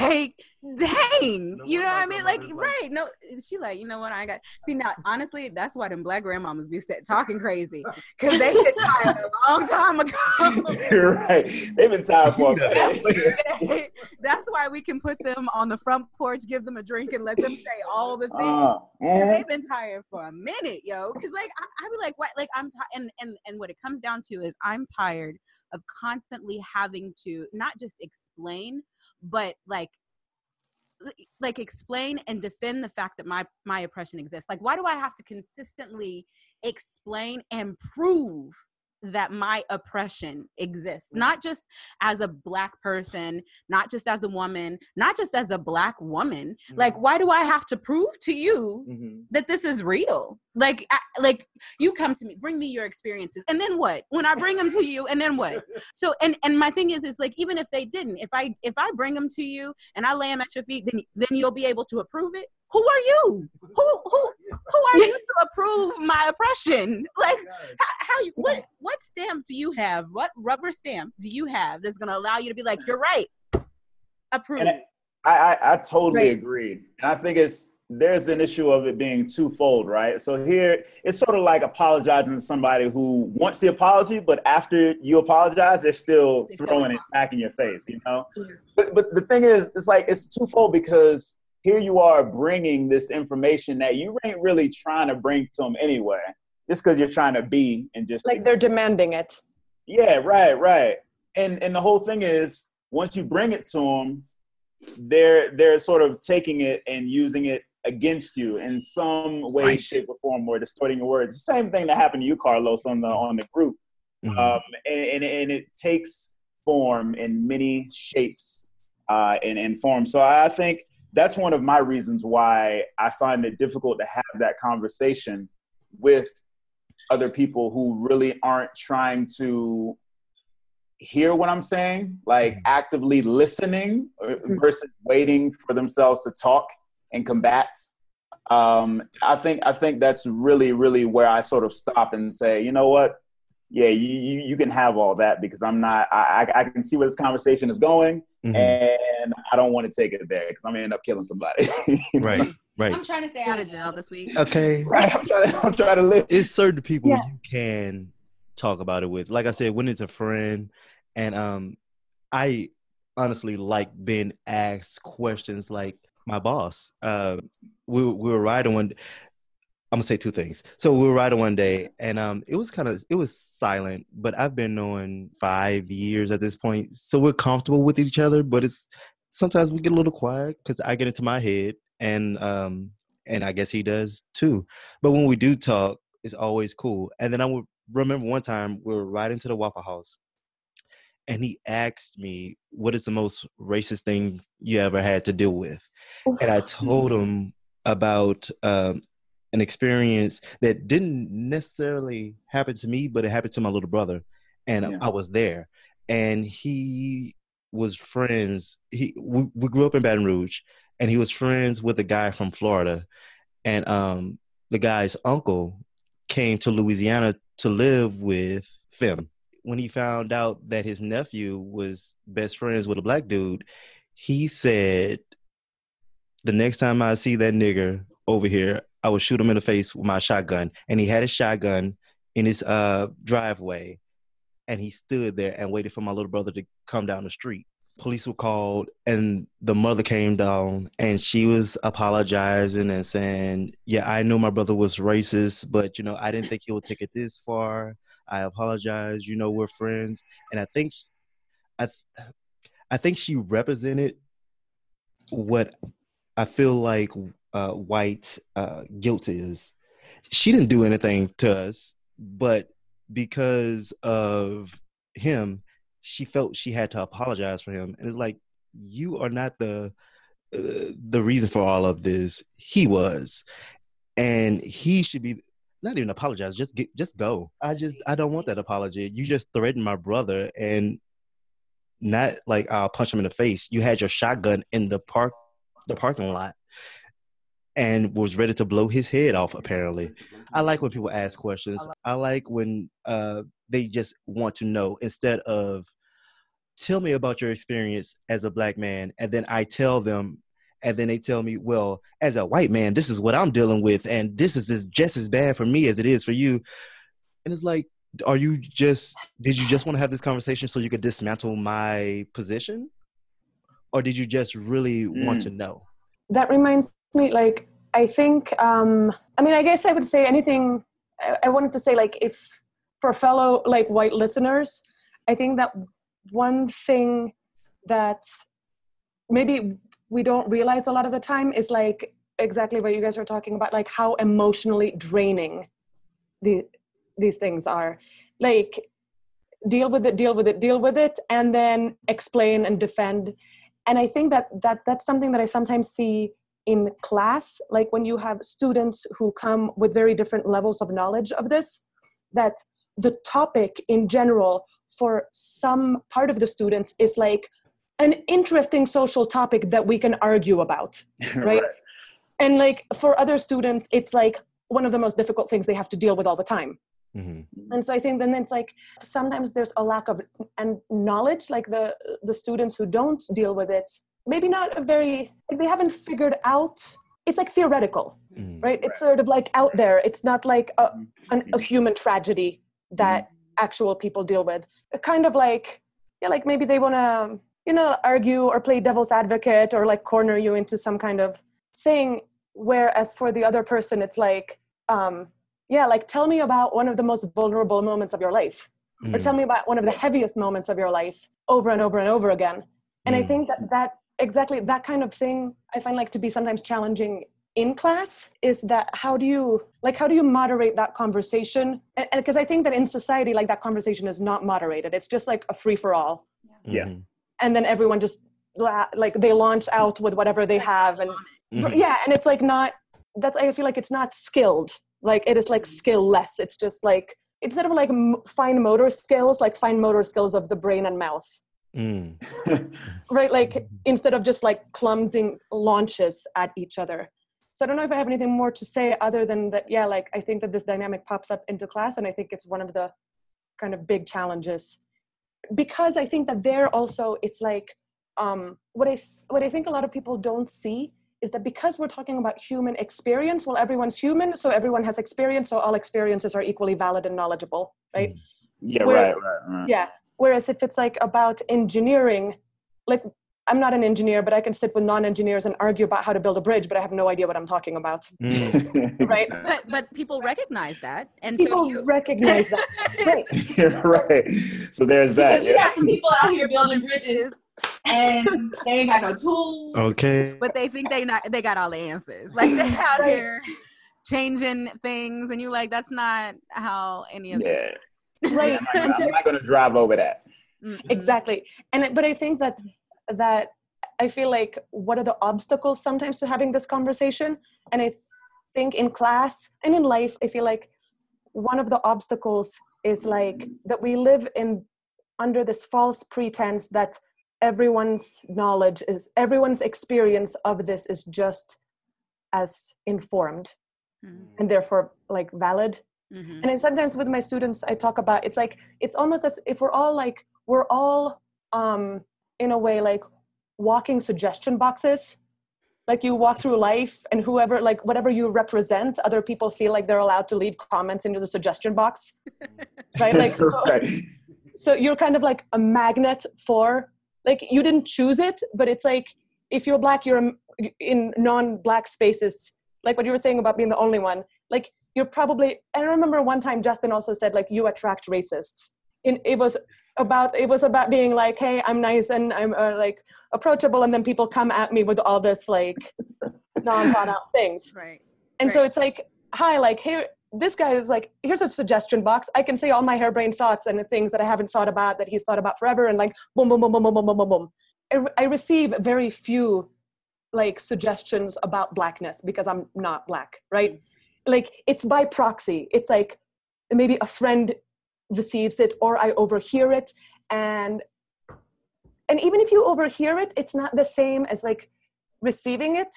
like dang No you know what i mean no like right no she like you know what i got see now honestly that's why them black grandmamas be set, talking crazy because they get tired a long time ago You're right. They've been tired for a minute. that's why we can put them on the front porch give them a drink and let them say all the things Uh, mhm. they've been tired for a minute, yo. Cause like I, I be like, what? Like I'm tired, and and and what it comes down to is I'm tired of constantly having to not just explain, but like like explain and defend the fact that my my oppression exists. Like, why do I have to consistently explain and prove? That my oppression exists not just as a black person not just as a woman not just as a black woman. Like why do i have to prove to you Mhm. that this is real? Like I, like you come to me bring me your experiences and then what? When i bring them to you and then what? So and and my thing is is like even if they didn't if i if i bring them to you and i lay them at your feet then then you'll be able to approve it who are you who who who are you to approve my oppression like how, how you what what stamp do you have what rubber stamp do you have that's going to allow you to be like you're right approve I, I, I totally Right. agree. And I think it's there's an issue of it being twofold, right? So here it's sort of like apologizing to somebody who wants the apology, but after you apologize, they're still throwing it back in your face, you know? But but the thing is, it's like it's twofold because here you are bringing this information that you ain't really trying to bring to them anyway, just because you're trying to be and just like they're demanding it. yeah, right, right. And and the whole thing is once you bring it to them, they're they're sort of taking it and using it against you in some way, Right. shape, or form, or distorting your words. The same thing that happened to you, Carlos, on the on the group. Mhm. Um, and, and and it takes form in many shapes uh, and, and forms. So I think that's one of my reasons why I find it difficult to have that conversation with other people who really aren't trying to hear what I'm saying, like Mhm. actively listening uh, versus waiting for themselves to talk and combat. Um, I think I think that's really really where I sort of stop and say, you know what? Yeah, you you, you can have all that because I'm not. I I I can see where this conversation is going, Mhm. and I don't want to take it there because I'm gonna end up killing somebody. Right, right. i'm trying to stay out of jail this week Okay. right. I'm trying. To, I'm trying to live. it's certain people Yeah. you can talk about it with. Like I said, when it's a friend, and um, I honestly like being asked questions like my boss. Uh, we we were riding one. I'm gonna say two things. So we were riding one day, and um, it was kind of it was silent. But I've been knowing five years at this point, so we're comfortable with each other. But it's sometimes we get a little quiet because I get into my head, and um, and I guess he does too. But when we do talk, it's always cool. And then I would remember one time we were riding to the Waffle House, and he asked me, "What is the most racist thing you ever had to deal with?" Oof. And I told him about um, an experience that didn't necessarily happen to me, but it happened to my little brother, and Yeah. I was there. And he was friends. He we, we grew up in Baton Rouge, and he was friends with a guy from Florida, and um, the guy's uncle came to Louisiana to live with them. When he found out that his nephew was best friends with a black dude, he said, "The next time I see that nigger over here, I will shoot him in the face with my shotgun." And he had his shotgun in his uh, driveway, and he stood there and waited for my little brother to come down the street. Police were called, and the mother came down, and she was apologizing and saying, "Yeah, I know my brother was racist, but you know, I didn't think he would take it this far. I apologize. You know, we're friends." And I think, I, th- I think she represented what I feel like uh, white uh, guilt is. She didn't do anything to us, but because of him, she felt she had to apologize for him. And it's like, you are not the uh, the reason for all of this. He was, and he should be not even apologize. Just get, just go. I just, I don't want that apology. You just threatened my brother, and not like I'll punch him in the face. You had your shotgun in the park, the parking lot, and was ready to blow his head off. Apparently, I like when people ask questions. I like when uh, they just want to know instead of tell me about your experience as a black man, and then I tell them, and then they tell me, well, as a white man, this is what I'm dealing with, and this is just as bad for me as it is for you. And it's like, are you just did you just want to have this conversation so you could dismantle my position, or did you just really want Mm. to know? That reminds me like i think um i mean i guess i would say anything I, I wanted to say like if for fellow like white listeners i think that one thing that maybe we don't realize a lot of the time is like exactly what you guys are talking about like how emotionally draining the these things are. Like deal with it deal with it deal with it and then explain and defend and i think that that that's something that i sometimes see in class like when you have students who come with very different levels of knowledge of this that the topic in general for some part of the students is like an interesting social topic that we can argue about right? and like for other students it's like one of the most difficult things they have to deal with all the time hmm and so i think then it's like sometimes there's a lack of and knowledge like the the students who don't deal with it maybe not a very like they haven't figured out it's like theoretical hmm right? It's sort of like out there. It's not like a, an, a human tragedy that actual people deal with. Kind of like yeah like maybe they want to you know argue or play devil's advocate or like corner you into some kind of thing whereas for the other person it's like um yeah like tell me about one of the most vulnerable moments of your life or tell me about one of the heaviest moments of your life over and over and over again and i Mm. think that that exactly that kind of thing i find like to be sometimes challenging in class is that how do you like how do you moderate that conversation and because i think that in society like that conversation is not moderated it's just like a free for all Yeah. Mhm. and then everyone just like they launch out with whatever they have and Mhm. yeah and it's like not that's i feel like it's not skilled like it is like skill less it's just like instead of like m- fine motor skills like fine motor skills of the brain and mouth. Mm. right like instead of just like clumsy launches at each other. So i don't know if i have anything more to say other than that yeah like i think that this dynamic pops up into class and i think it's one of the kind of big challenges. Because i think that there also it's like um what i th- what i think a lot of people don't see is that because we're talking about human experience well everyone's human so everyone has experience so all experiences are equally valid and knowledgeable right yeah, Whereas- right, right, right. yeah whereas if it's like about engineering like i'm not an engineer but i can sit with non-engineers and argue about how to build a bridge but i have no idea what i'm talking about Mm. Right. But but people recognize that, and people do you. recognize that right right. So there's that. Because we Yeah. got some people out here building bridges, and they ain't got no tools, Okay. but they think they not they got all the answers. Like they out Right. here changing things, and you like that's not how any of Yeah. this. right I'm not, gonna, I'm not gonna drive over that. Mm-mm. exactly and but i think that that i feel like what are the obstacles sometimes to having this conversation and i think in class and in life i feel like one of the obstacles is like that we live in under this false pretense that everyone's knowledge is everyone's experience of this is just as informed Mhm. and therefore like valid Mhm. and then sometimes with my students i talk about it's like it's almost as if we're all like we're all um in a way like walking suggestion boxes like you walk through life and whoever like whatever you represent other people feel like they're allowed to leave comments into the suggestion box right like so, Right. so you're kind of like a magnet for like you didn't choose it but it's like if you're black you're in non-black spaces. Like what you were saying about being the only one. Like you're probably i remember one time justin also said like you attract racists. And it was about it was about being like hey i'm nice and i'm uh, like approachable and then people come at me with all this like non-thought out things. Right. and so it's like, hi, like here, this guy is like, here's a suggestion box. I can say all my harebrained thoughts and the things that I haven't thought about that he's thought about forever, and like boom, boom, boom, boom, boom, boom, boom, boom. I, I receive very few like suggestions about blackness because I'm not black, right? Mm-hmm. Like it's by proxy. It's like maybe a friend receives it or I overhear it, and and even if you overhear it, it's not the same as like receiving it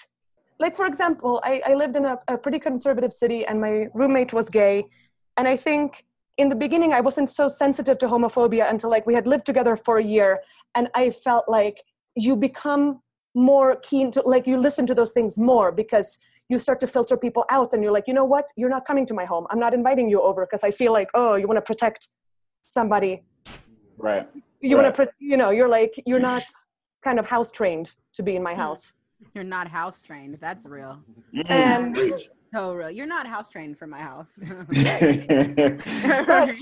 like for example i, I lived in a, a pretty conservative city and my roommate was gay. And i think in the beginning i wasn't so sensitive to homophobia until like we had lived together for a year. And i felt like you become more keen to like you listen to those things more because you start to filter people out and you're like you know what? You're not coming to my home. I'm not inviting you over because i feel like oh you want to protect somebody. Right. you Right. want to you know you're like you're not kind of house trained to be in my hmm. house You're not house trained. That's real. Mm. And- So real. You're not house trained for my house. But-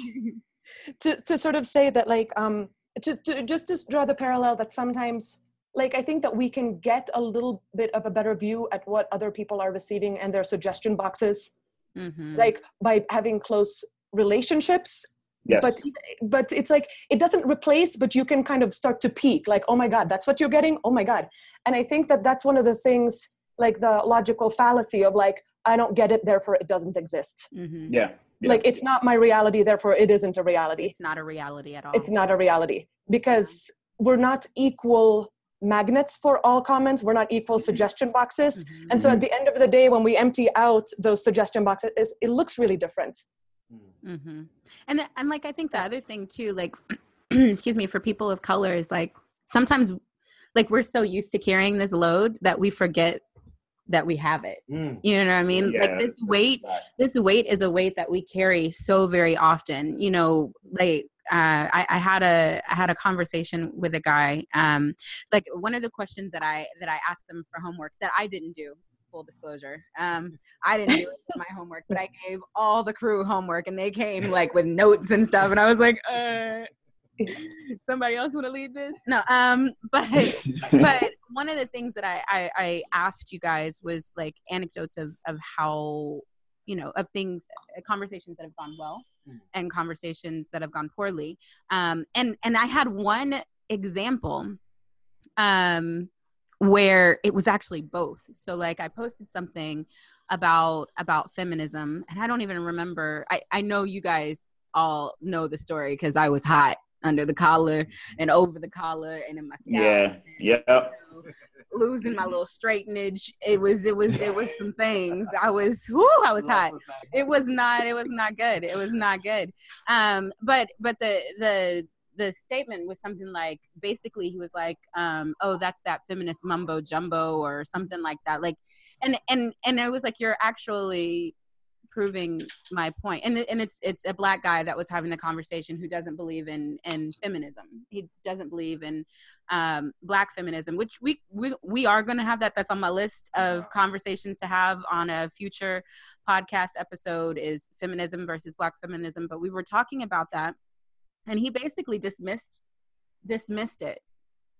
to to sort of say that like um to, to just to draw the parallel that sometimes like i think that we can get a little bit of a better view at what other people are receiving and their suggestion boxes Mhm. like by having close relationships yes. but but it's like it doesn't replace but you can kind of start to peak like oh my god that's what you're getting oh my god and i think that that's one of the things like the logical fallacy of like i don't get it therefore it doesn't exist Mhm. yeah. yeah. like it's not my reality therefore it isn't a reality It's not a reality at all. it's not a reality because we're not equal magnets for all comments we're not equal suggestion boxes Mhm. and so at the end of the day when we empty out those suggestion boxes it looks really different hmm And and like I think the other thing too, like excuse me, for people of color is like sometimes like we're so used to carrying this load that we forget that we have it. Mm. You know what I mean? like this weight, this weight is a weight that we carry so very often. You know, like uh, I, I had a I had a conversation with a guy. Um, like one of the questions that I that I asked them for homework that I didn't do. Full disclosure, um, I didn't do my homework, but I gave all the crew homework, and they came like with notes and stuff, and I was like, uh, somebody else want to lead this? No, um, but but one of the things that I, I I asked you guys was like anecdotes of of how you know of things uh, conversations that have gone well Mm. and conversations that have gone poorly um and and i had one example um where it was actually both so like i posted something about about feminism and i don't even remember i i know you guys all know the story because i was hot under the collar and over the collar and in my scalp yeah. Yep. losing my little straightenage. It was it was it was some things. I was whoo, I was hot. It was not it was not good. It was not good. Um but but the the the statement was something like basically he was like um oh that's that feminist mumbo jumbo or something like that. Like and and and it was like you're actually proving my point. And and it's it's a black guy that was having the conversation who doesn't believe in in feminism. He doesn't believe in um black feminism which we we, we are going to have that. That's on my list of conversations to have on a future podcast episode is feminism versus black feminism but we were talking about that and he basically dismissed dismissed it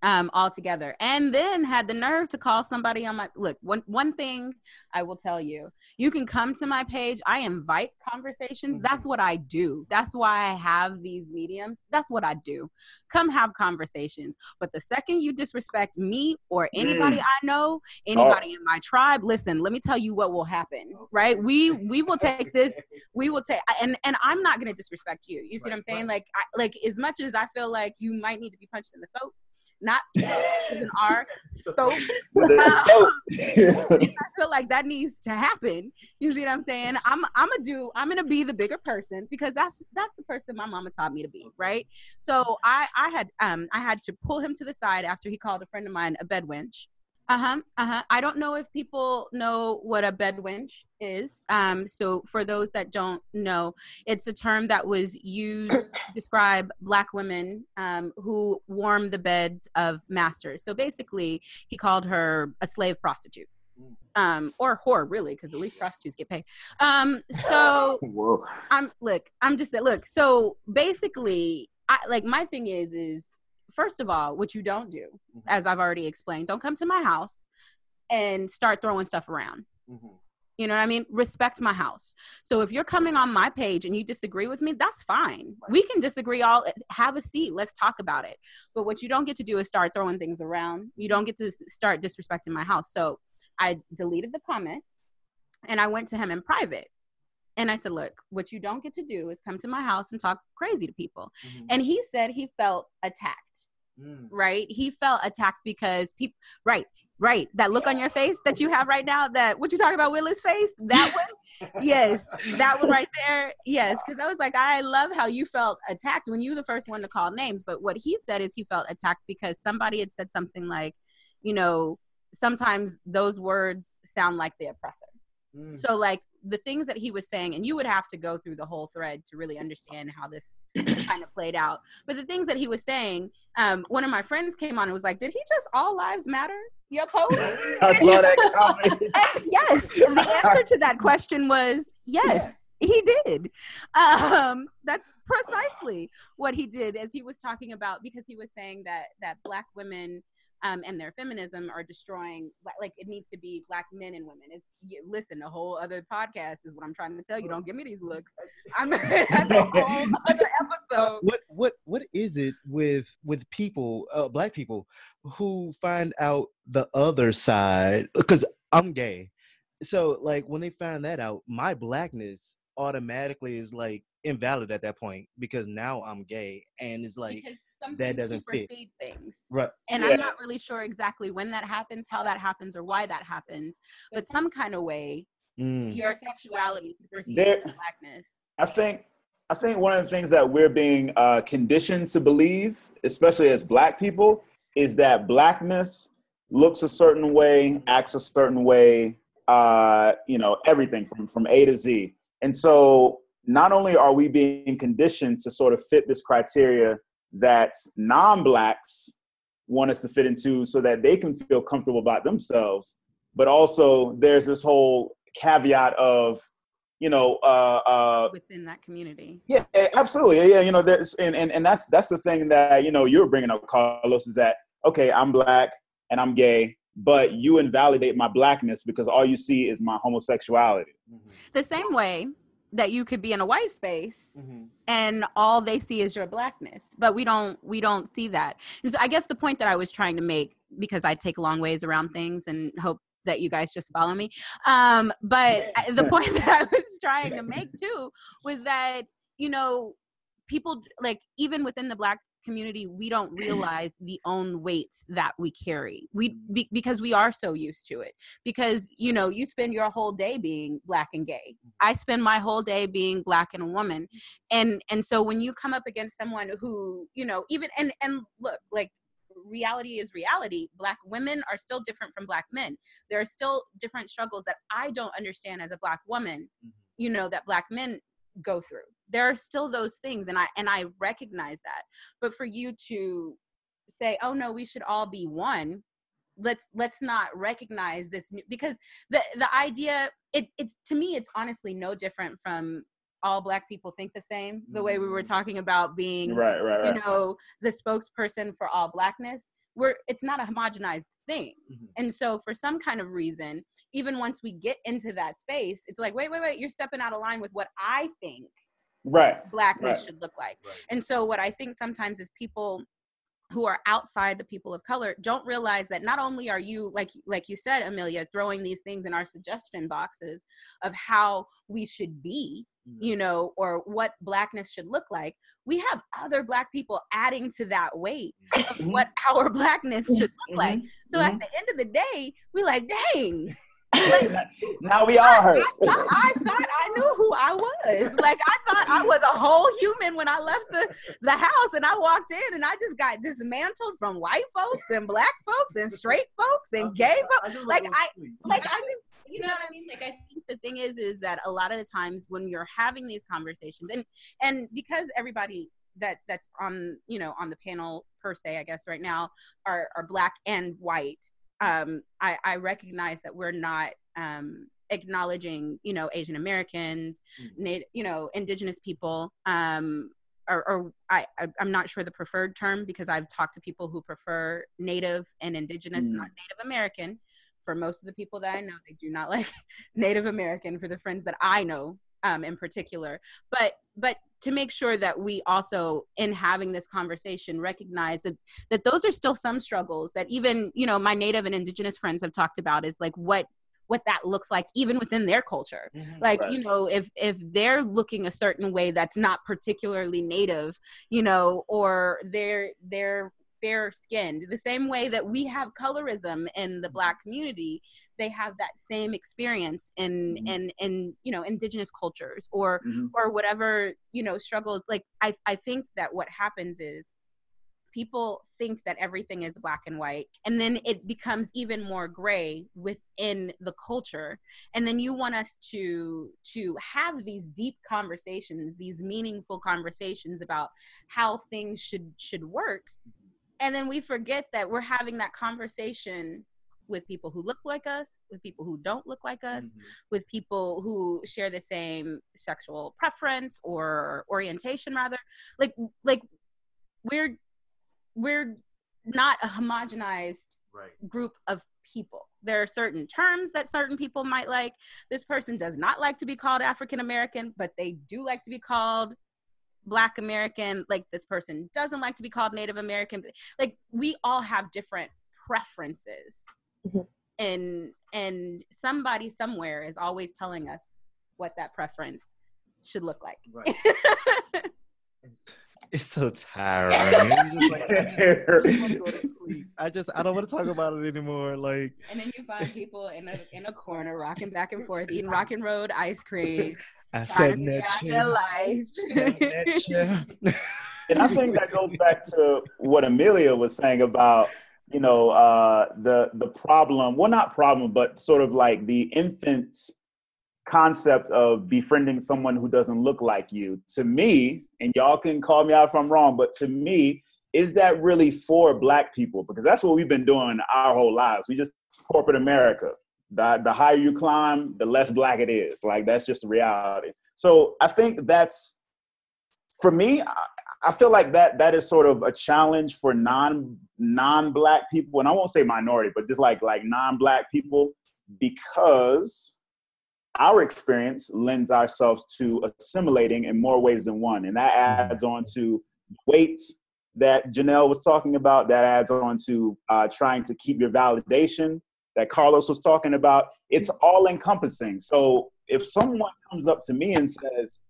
um altogether and then had the nerve to call somebody. On my look one one thing i will tell you. You can come to my page. I invite conversations. Mm-hmm. that's what i do. That's why i have these mediums. That's what i do. Come have conversations. But the second you disrespect me or anybody Mm. i know anybody in my tribe listen let me tell you what will happen right? We we will take this we will take and and i'm not going to disrespect you. You see what i'm saying? like I, like as much as i feel like you might need to be punched in the throat not an r so a. I feel like that needs to happen. You see what I'm saying? I'm I'm gonna do I'm gonna be the bigger person because that's that's the person my mama taught me to be, right? So I I had um I had to pull him to the side after he called a friend of mine a bed wench. Uh-huh. Uh-huh. I don't know if people know what a bed wench is. Um, so for those that don't know, it's a term that was used to describe black women um, who warm the beds of masters. So basically, he called her a slave prostitute. Um, or whore, really, because at least prostitutes get paid. Um, so. I'm look, I'm just look. So basically, I like my thing is is first of all, what you don't do, mm-hmm. as I've already explained, don't come to my house and start throwing stuff around. Mm-hmm. You know what I mean? Respect my house. So if you're coming on my page and you disagree with me, that's fine. We can disagree all have a seat. Let's talk about it. But what you don't get to do is start throwing things around. You don't get to start disrespecting my house. So I deleted the comment and I went to him in private. And I said, "Look, what you don't get to do is come to my house and talk crazy to people." Mm-hmm. And he said he felt attacked mm. right? He felt attacked because people, right, right. That look on your face that you have right now, that what you talking about, Willis' face, that one, yes, that one right there, yes. Because I was like, I love how you felt attacked when you were the first one to call names. But what he said is he felt attacked because somebody had said something like, you know, sometimes those words sound like the oppressor. Mm. So like the things that he was saying, and you would have to go through the whole thread to really understand how this kind of played out. But the things that he was saying, um, one of my friends came on and was like, "Did he just all lives matter?" Your post? I saw that comment. And yes, the answer to that question was yes. He did. Um, that's precisely what he did, as he was talking about, because he was saying that that black women um, and their feminism are destroying. Like, it needs to be black men and women. It's you, listen. A whole other podcast is what I'm trying to tell you. Don't give me these looks. I'm that's a whole other episode. what what what is it with with people uh, black people who find out the other side because i'm gay so like when they find that out my blackness automatically is like invalid at that point because now i'm gay and it's like because some that doesn't fit. things. right And Yeah. I'm not really sure exactly when that happens, how that happens, or why that happens. But some kind of way, mm, your sexuality supersedes There- blackness. I think I think one of the things that we're being uh, conditioned to believe, especially as Black people, is that blackness looks a certain way, acts a certain way, uh, you know, everything from from A to Z. And so, not only are we being conditioned to sort of fit this criteria that non-blacks want us to fit into, so that they can feel comfortable about themselves, but also there's this whole caveat of you know, uh, uh, within that community. yeah, absolutely. Yeah, yeah, you know, there's and, and and that's that's the thing that you know you're bringing up, Carlos, is that okay? I'm black and I'm gay, but you invalidate my blackness because all you see is my homosexuality. The same way that you could be in a white space mm-hmm. and all they see is your blackness. But we don't we don't see that. And so i guess the point that i was trying to make because i take long ways around things and hope that you guys just follow me um but the point that i was trying to make too was that you know people like even within the black community we don't realize the own weight that we carry. We mm-hmm. be, because we are so used to it. Because you know you spend your whole day being black and gay. Mm-hmm. I spend my whole day being black and a woman. Mm-hmm. And and so when you come up against someone who you know even and and look like reality is reality. Black women are still different from black men. There are still different struggles that i don't understand as a black woman you know that black men go through. There are still those things and i and i recognize that. But for you to say oh no we should all be one let's let's not recognize this new, because the the idea it it's to me it's honestly no different from all black people think the same the way we were mm. talking about being Right, right, right. you know the spokesperson for all blackness we're it's not a homogenized thing Mhm. and so for some kind of reason even once we get into that space it's like wait wait wait you're stepping out of line with what i think Right. blackness Right. should look like Right. and so what i think sometimes is people who are outside the people of color don't realize that not only are you like like you said Emilia throwing these things in our suggestion boxes of how we should be. You know or what blackness should look like we have other black people adding to that weight of Mhm. what our blackness should look like Mhm. so at the end of the day we like dang now we all hurt. I, I thought I knew who I was. Like I thought I was a whole human when I left the, the house and I walked in and I just got dismantled from white folks and black folks and straight folks and gay folks. Like I like I just you know what I mean? Like I think the thing is is that a lot of the times when you're having these conversations and and because everybody that that's on you know on the panel per se I guess right now are are black and white um I I recognize that we're not um acknowledging you know Asian Americans Mhm. nat- you know indigenous people um or, or I, I'm not sure the preferred term because I've talked to people who prefer native and indigenous Mm. not native American for most of the people that I know, they do not like Native American for the friends that I know um, in particular. But but to make sure that we also, in having this conversation, recognize that that those are still some struggles that even you know my Native and Indigenous friends have talked about is like what what that looks like even within their culture Mhm. like Right. you know if if they're looking a certain way that's not particularly native you know or they're they're fair skinned the same way that we have colorism in the black community they have that same experience in Mhm. in in you know indigenous cultures or Mhm. or whatever you know struggles like i i think that what happens is people think that everything is black and white and then it becomes even more gray within the culture and then you want us to to have these deep conversations these meaningful conversations about how things should should work and then we forget that we're having that conversation with people who look like us with people who don't look like us Mhm. with people who share the same sexual preference or orientation rather like like we're we're not a homogenized Right. group of people there are certain terms that certain people might like this person does not like to be called african american but they do like to be called black american like this person doesn't like to be called native american like we all have different preferences Mhm. and and somebody somewhere is always telling us what that preference should look like Right. It's so tiring. It's just like, I just, to go to sleep. I just I don't want to talk about it anymore. Like and then you find people in a in a corner rocking back and forth eating rock and road ice cream I said to figure that out their life chair. and I think that goes back to what Emilia was saying about you know uh, the the problem. Well, not problem, but sort of like the infant concept of befriending someone who doesn't look like you. To me, and y'all can call me out if I'm wrong, but to me, is that really for Black people? Because that's what we've been doing our whole lives. We just corporate America. The, the higher you climb, the less black it is. Like that's just the reality. So I think that's for me. I, I feel like that that is sort of a challenge for non non black people, and I won't say minority, but just like like non black people, because our experience lends ourselves to assimilating in more ways than one, and that adds on to weight that Janelle was talking about. That adds on to uh, trying to keep your validation that Carlos was talking about. It's all encompassing. So if someone comes up to me and says,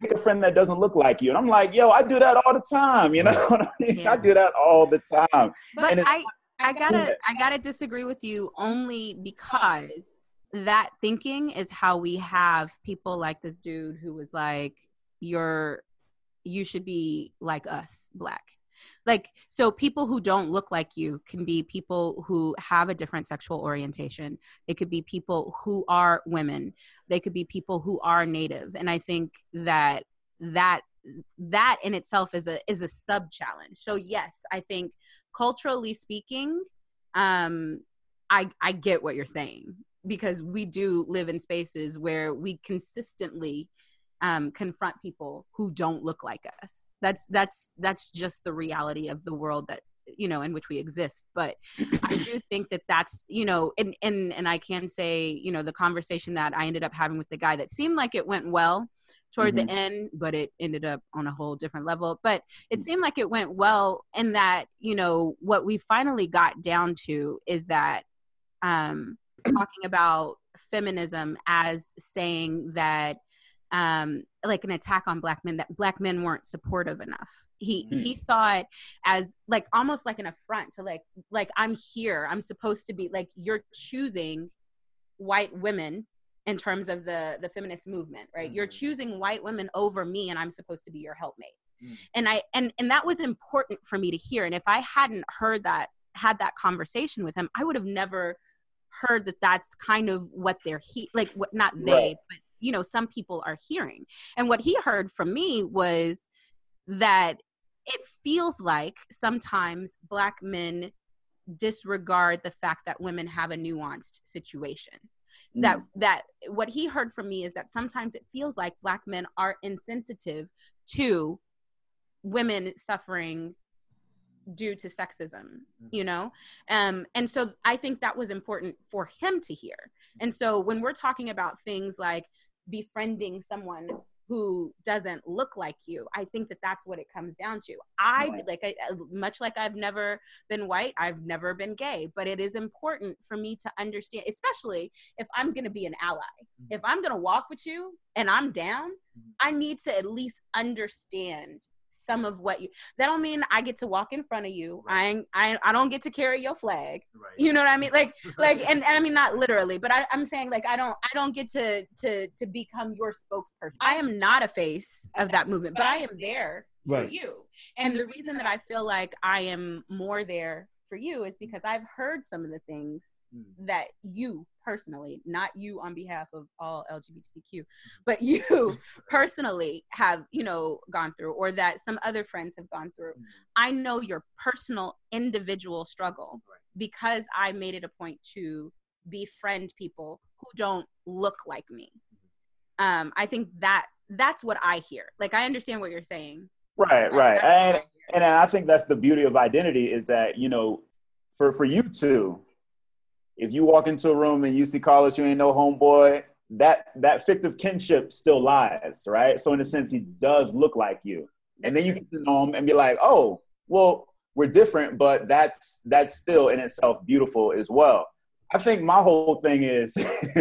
pick a friend that doesn't look like you. And I'm like, yo, I do that all the time. You know what I mean? Yeah. I do that all the time. But I I gotta I gotta disagree with you only because that thinking is how we have people like this dude who was like, You're you should be like us, black. Like so people who don't look like you can be people who have a different sexual orientation. It could be people who are women. They could be people who are native. And I think that that that in itself is a is a sub challenge. So yes, I think culturally speaking, um, I I get what you're saying because we do live in spaces where we consistently um, confront people who don't look like us. That's that's that's just the reality of the world that you know in which we exist but i do think that that's you know and and and i can say you know the conversation that i ended up having with the guy that seemed like it went well toward Mhm. the end but it ended up on a whole different level but it seemed like it went well in that you know what we finally got down to is that um talking about feminism as saying that um like an attack on black men that black men weren't supportive enough he Mhm. he saw it as like almost like an affront to like like i'm here i'm supposed to be like you're choosing white women in terms of the the feminist movement right you're Mhm. choosing white women over me and i'm supposed to be your helpmate Mm. and i and and that was important for me to hear and if i hadn't heard that had that conversation with him i would have never heard that that's kind of what they're he like what not they Right. but you know some people are hearing. And what he heard from me was that it feels like sometimes black men disregard the fact that women have a nuanced situation. That that what he heard from me is that sometimes it feels like black men are insensitive to women suffering due to sexism you know? Um and so i think that was important for him to hear. And so when we're talking about things like befriending someone who doesn't look like you i think that that's what it comes down to. I Right. like I, uh, much like i've never been white i've never been gay but it is important for me to understand especially if i'm going to be an ally. Mm-hmm. If i'm going to walk with you and i'm down mm-hmm. i need to at least understand some of what you that don't mean i get to walk in front of you. I, ain't, I i don't get to carry your flag. You know what i mean? Like like and, and i mean not literally but I, i'm saying like i don't i don't get to to to become your spokesperson. I am not a face of that movement but i am there for Right. you. And the reason that i feel like i am more there for you is because i've heard some of the things mm. that you personally not you on behalf of all lgbtq mm-hmm. but you personally have you know gone through or that some other friends have gone through. Mm-hmm. I know your personal individual struggle because i made it a point to befriend people who don't look like me. Mm-hmm. Um i think that that's what i hear. Like i understand what you're saying. Right, right. And and I think that's the beauty of identity is that, you know, for for you two, if you walk into a room and you see Carlos, you ain't no homeboy, that that fictive kinship still lies, right? So in a sense, he does look like you. and then you get to know him and be like, oh, well, we're different, but that's that's still in itself beautiful as well. I think my whole thing is,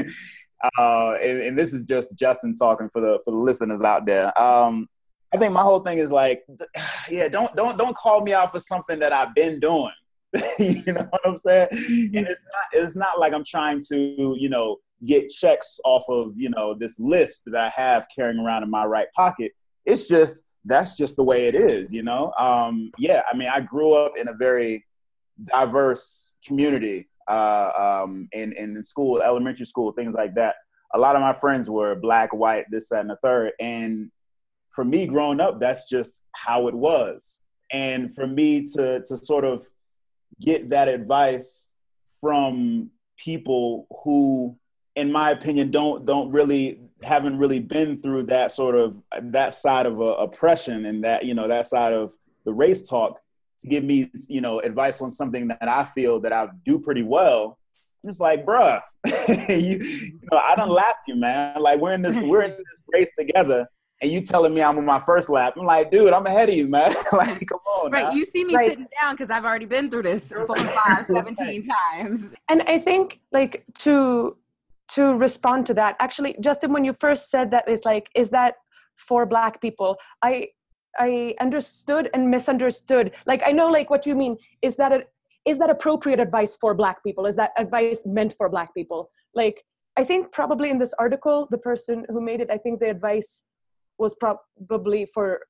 uh, and, and this is just Justin talking for the for the listeners out there. Um, I think my whole thing is like, yeah, don't don't don't call me out for something that I've been doing. you know what I'm saying? And it's not it's not like I'm trying to you know get checks off of you know this list that I have carrying around in my right pocket. It's just that's just the way it is, you know. Um, yeah, I mean, I grew up in a very diverse community uh, um, in in school, elementary school, things like that. A lot of my friends were black, white, this, that, and the third, and for me growing up, that's just how it was. And for me to to sort of get that advice from people who in my opinion don't don't really haven't really been through that sort of that side of uh, oppression and that you know that side of the race talk to give me you know advice on something that I feel that I do pretty well. It's like, bruh, you, you know, I don't laugh you, man. Like we're in this we're in this race together, and you telling me I'm on my first lap. I'm like, dude, I'm ahead of you, man. like, come on, right now. you see me Right. sitting down because i've already been through this four five 17 times and i think like to to respond to that actually justin when you first said that it's like is that for black people i i understood and misunderstood like i know like what you mean is that it is that appropriate advice for black people is that advice meant for black people like i think probably in this article the person who made it i think the advice was probably for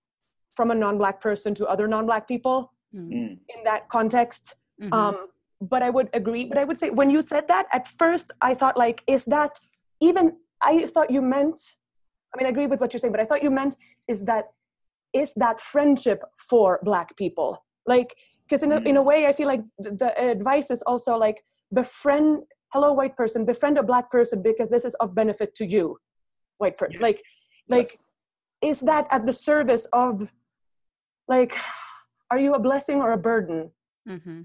from a non-black person to other non-black people Mm. in that context Mhm. um but i would agree but i would say when you said that at first i thought like is that even i thought you meant i mean i agree with what you're saying but i thought you meant is that is that friendship for black people like because in, a in a way i feel like the, the advice is also like befriend hello white person befriend a black person because this is of benefit to you white person like like Yes. Is that at the service of like are you a blessing or a burden Mm-hmm.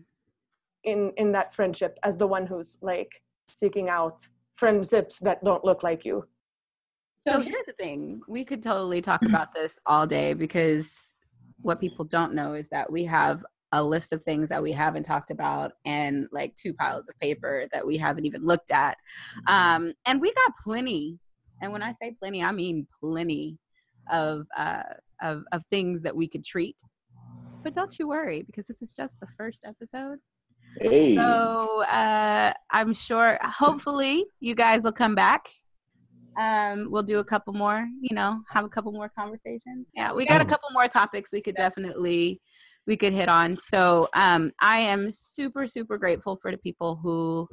in in that friendship as the one who's like seeking out friendships that don't look like you. So here's the thing we could totally talk about this all day because what people don't know is that we have a list of things that we haven't talked about and like two piles of paper that we haven't even looked at. Um, and we got plenty. And when I say plenty, I mean plenty of, uh, of, of things that we could treat. But don't you worry because this is just the first episode. Hey. So uh, I'm sure, hopefully, you guys will come back. Um, we'll do a couple more, you know, have a couple more conversations. Yeah, we got a couple more topics we could definitely we could hit on. So um, I am super super grateful for the people who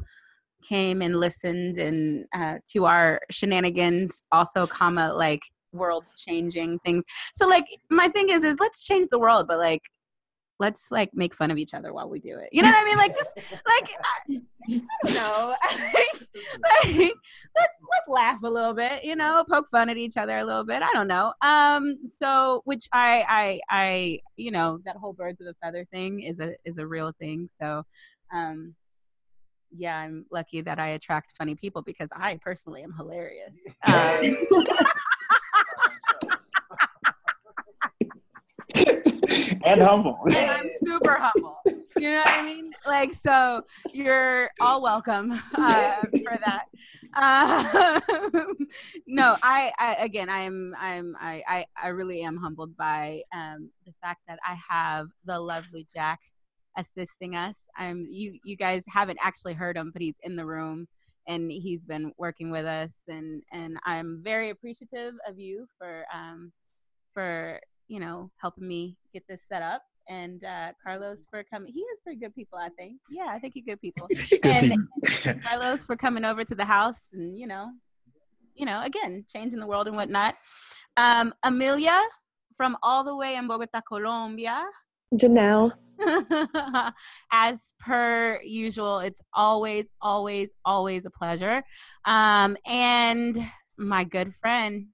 came and listened and uh, to our shenanigans. Also, comma like world changing things. So like my thing is is let's change the world, but like let's like make fun of each other while we do it. You know what I mean? Like just like I, I know. like, let's let's laugh a little bit, you know, poke fun at each other a little bit. I don't know. Um so which I I I you know, that whole birds of a feather thing is a is a real thing. So um yeah, I'm lucky that I attract funny people because I personally am hilarious. Um, and humble. and I'm super humble. You know what I mean? Like, so you're all welcome uh, for that. Uh, no, I, I again, I'm, I'm, I, I, I really am humbled by um, the fact that I have the lovely Jack assisting us. Um, you, you guys haven't actually heard him, but he's in the room and he's been working with us, and and I'm very appreciative of you for um, for you know, helping me get this set up. And uh, Carlos for coming. He is pretty good people, I think. Yeah, I think he's good people. and Carlos for coming over to the house and, you know, you know, again, changing the world and whatnot. Um, Emilia from all the way in Bogota, Colombia. Janelle. As per usual, it's always, always, always a pleasure. Um, and my good friend,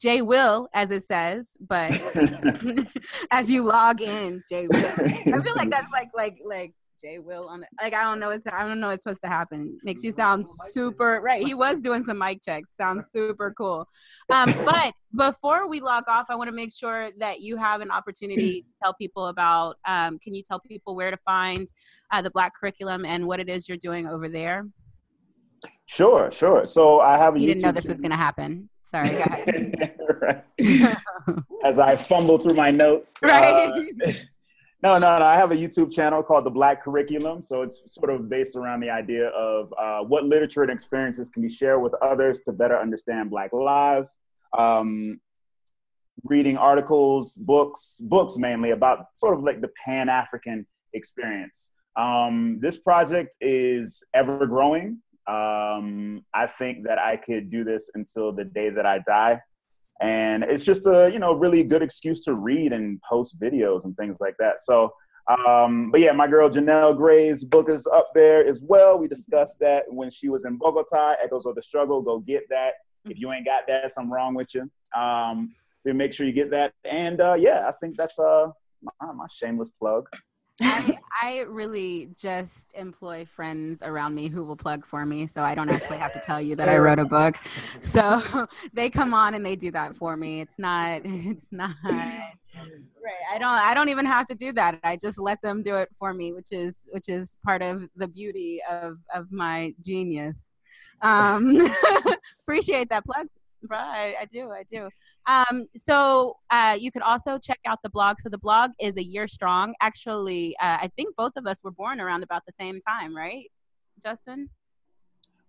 Jay Will, as it says, but as you log in, Jay Will. I feel like that's like like like Jay Will on the, like I don't know it's I don't know it's supposed to happen. Makes you sound super right. He was doing some mic checks. Sounds super cool. Um, but before we log off, I want to make sure that you have an opportunity to tell people about. Um, can you tell people where to find uh, the Black curriculum and what it is you're doing over there? Sure, sure. So I have a You YouTube didn't know this was going to happen. Sorry, go ahead. Right. As I fumble through my notes. Right. uh, no, no, no. I have a YouTube channel called The Black Curriculum. So it's sort of based around the idea of uh, what literature and experiences can be shared with others to better understand Black lives. Um, reading articles, books, books mainly about sort of like the Pan African experience. Um, this project is ever growing. Um, I think that I could do this until the day that I die. And it's just a, you know, really good excuse to read and post videos and things like that. So, um, but yeah, my girl Janelle Gray's book is up there as well. We discussed that when she was in Bogota, Echoes of the Struggle. Go get that. If you ain't got that, something wrong with you. Um, then make sure you get that. And uh, yeah, I think that's uh, my, my shameless plug. I, I really just employ friends around me who will plug for me, so I don't actually have to tell you that I wrote a book. So they come on and they do that for me. It's not. It's not. Right. I don't. I don't even have to do that. I just let them do it for me, which is which is part of the beauty of of my genius. Um, appreciate that plug, bro. I, I do. I do. Um, so uh, you could also check out the blog. So the blog is a year strong. Actually, uh, I think both of us were born around about the same time, right, Justin?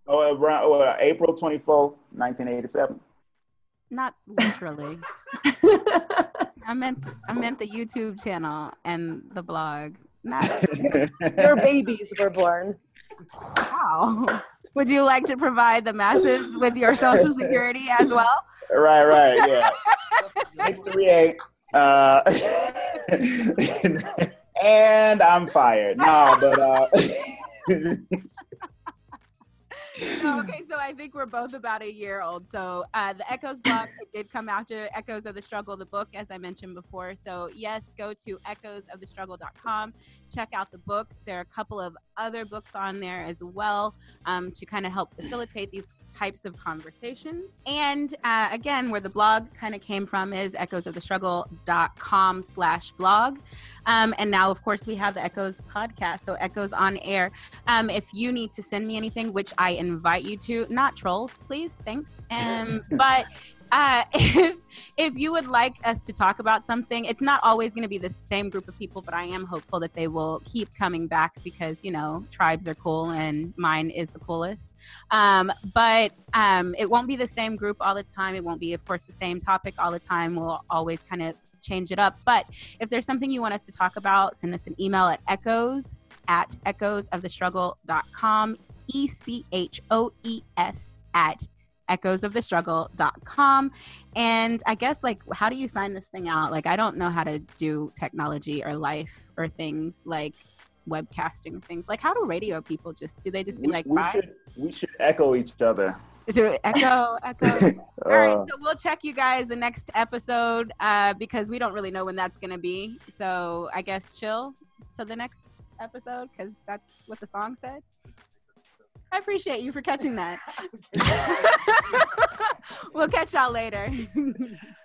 Oh, around oh, uh, April 24th, 1987. Not literally. I meant I meant the YouTube channel and the blog. Not Your babies were born. wow. Would you like to provide the masses with your social security as well? right, right, yeah. Six three eight. Uh, and I'm fired. No, but uh, so, okay, so I think we're both about a year old. So uh, the Echoes blog it did come after Echoes of the Struggle, the book, as I mentioned before. So yes, go to echoesofthestruggle.com, check out the book. There are a couple of other books on there as well um, to kind of help facilitate these types of conversations. And uh, again, where the blog kind of came from is echoesofthestruggle.com slash blog. Um, and now, of course, we have the Echoes podcast, so Echoes on air. Um, if you need to send me anything, which I invite you to, not trolls, please, thanks. Um, but uh, if if you would like us to talk about something, it's not always going to be the same group of people, but I am hopeful that they will keep coming back because you know tribes are cool and mine is the coolest. Um, but um, it won't be the same group all the time. It won't be, of course, the same topic all the time. We'll always kind of change it up. But if there's something you want us to talk about, send us an email at echoes at echoesofthestruggle.com, E C H O E S at echoesofthestruggle.com. And I guess, like, how do you sign this thing out? Like, I don't know how to do technology or life or things like webcasting things. Like, how do radio people just do they just be We, like, we bye? should we should echo each other. Echo, echo. All right, Uh, so we'll check you guys the next episode uh, because we don't really know when that's gonna be. So I guess chill till the next episode because that's what the song said. I appreciate you for catching that. we'll catch y'all later.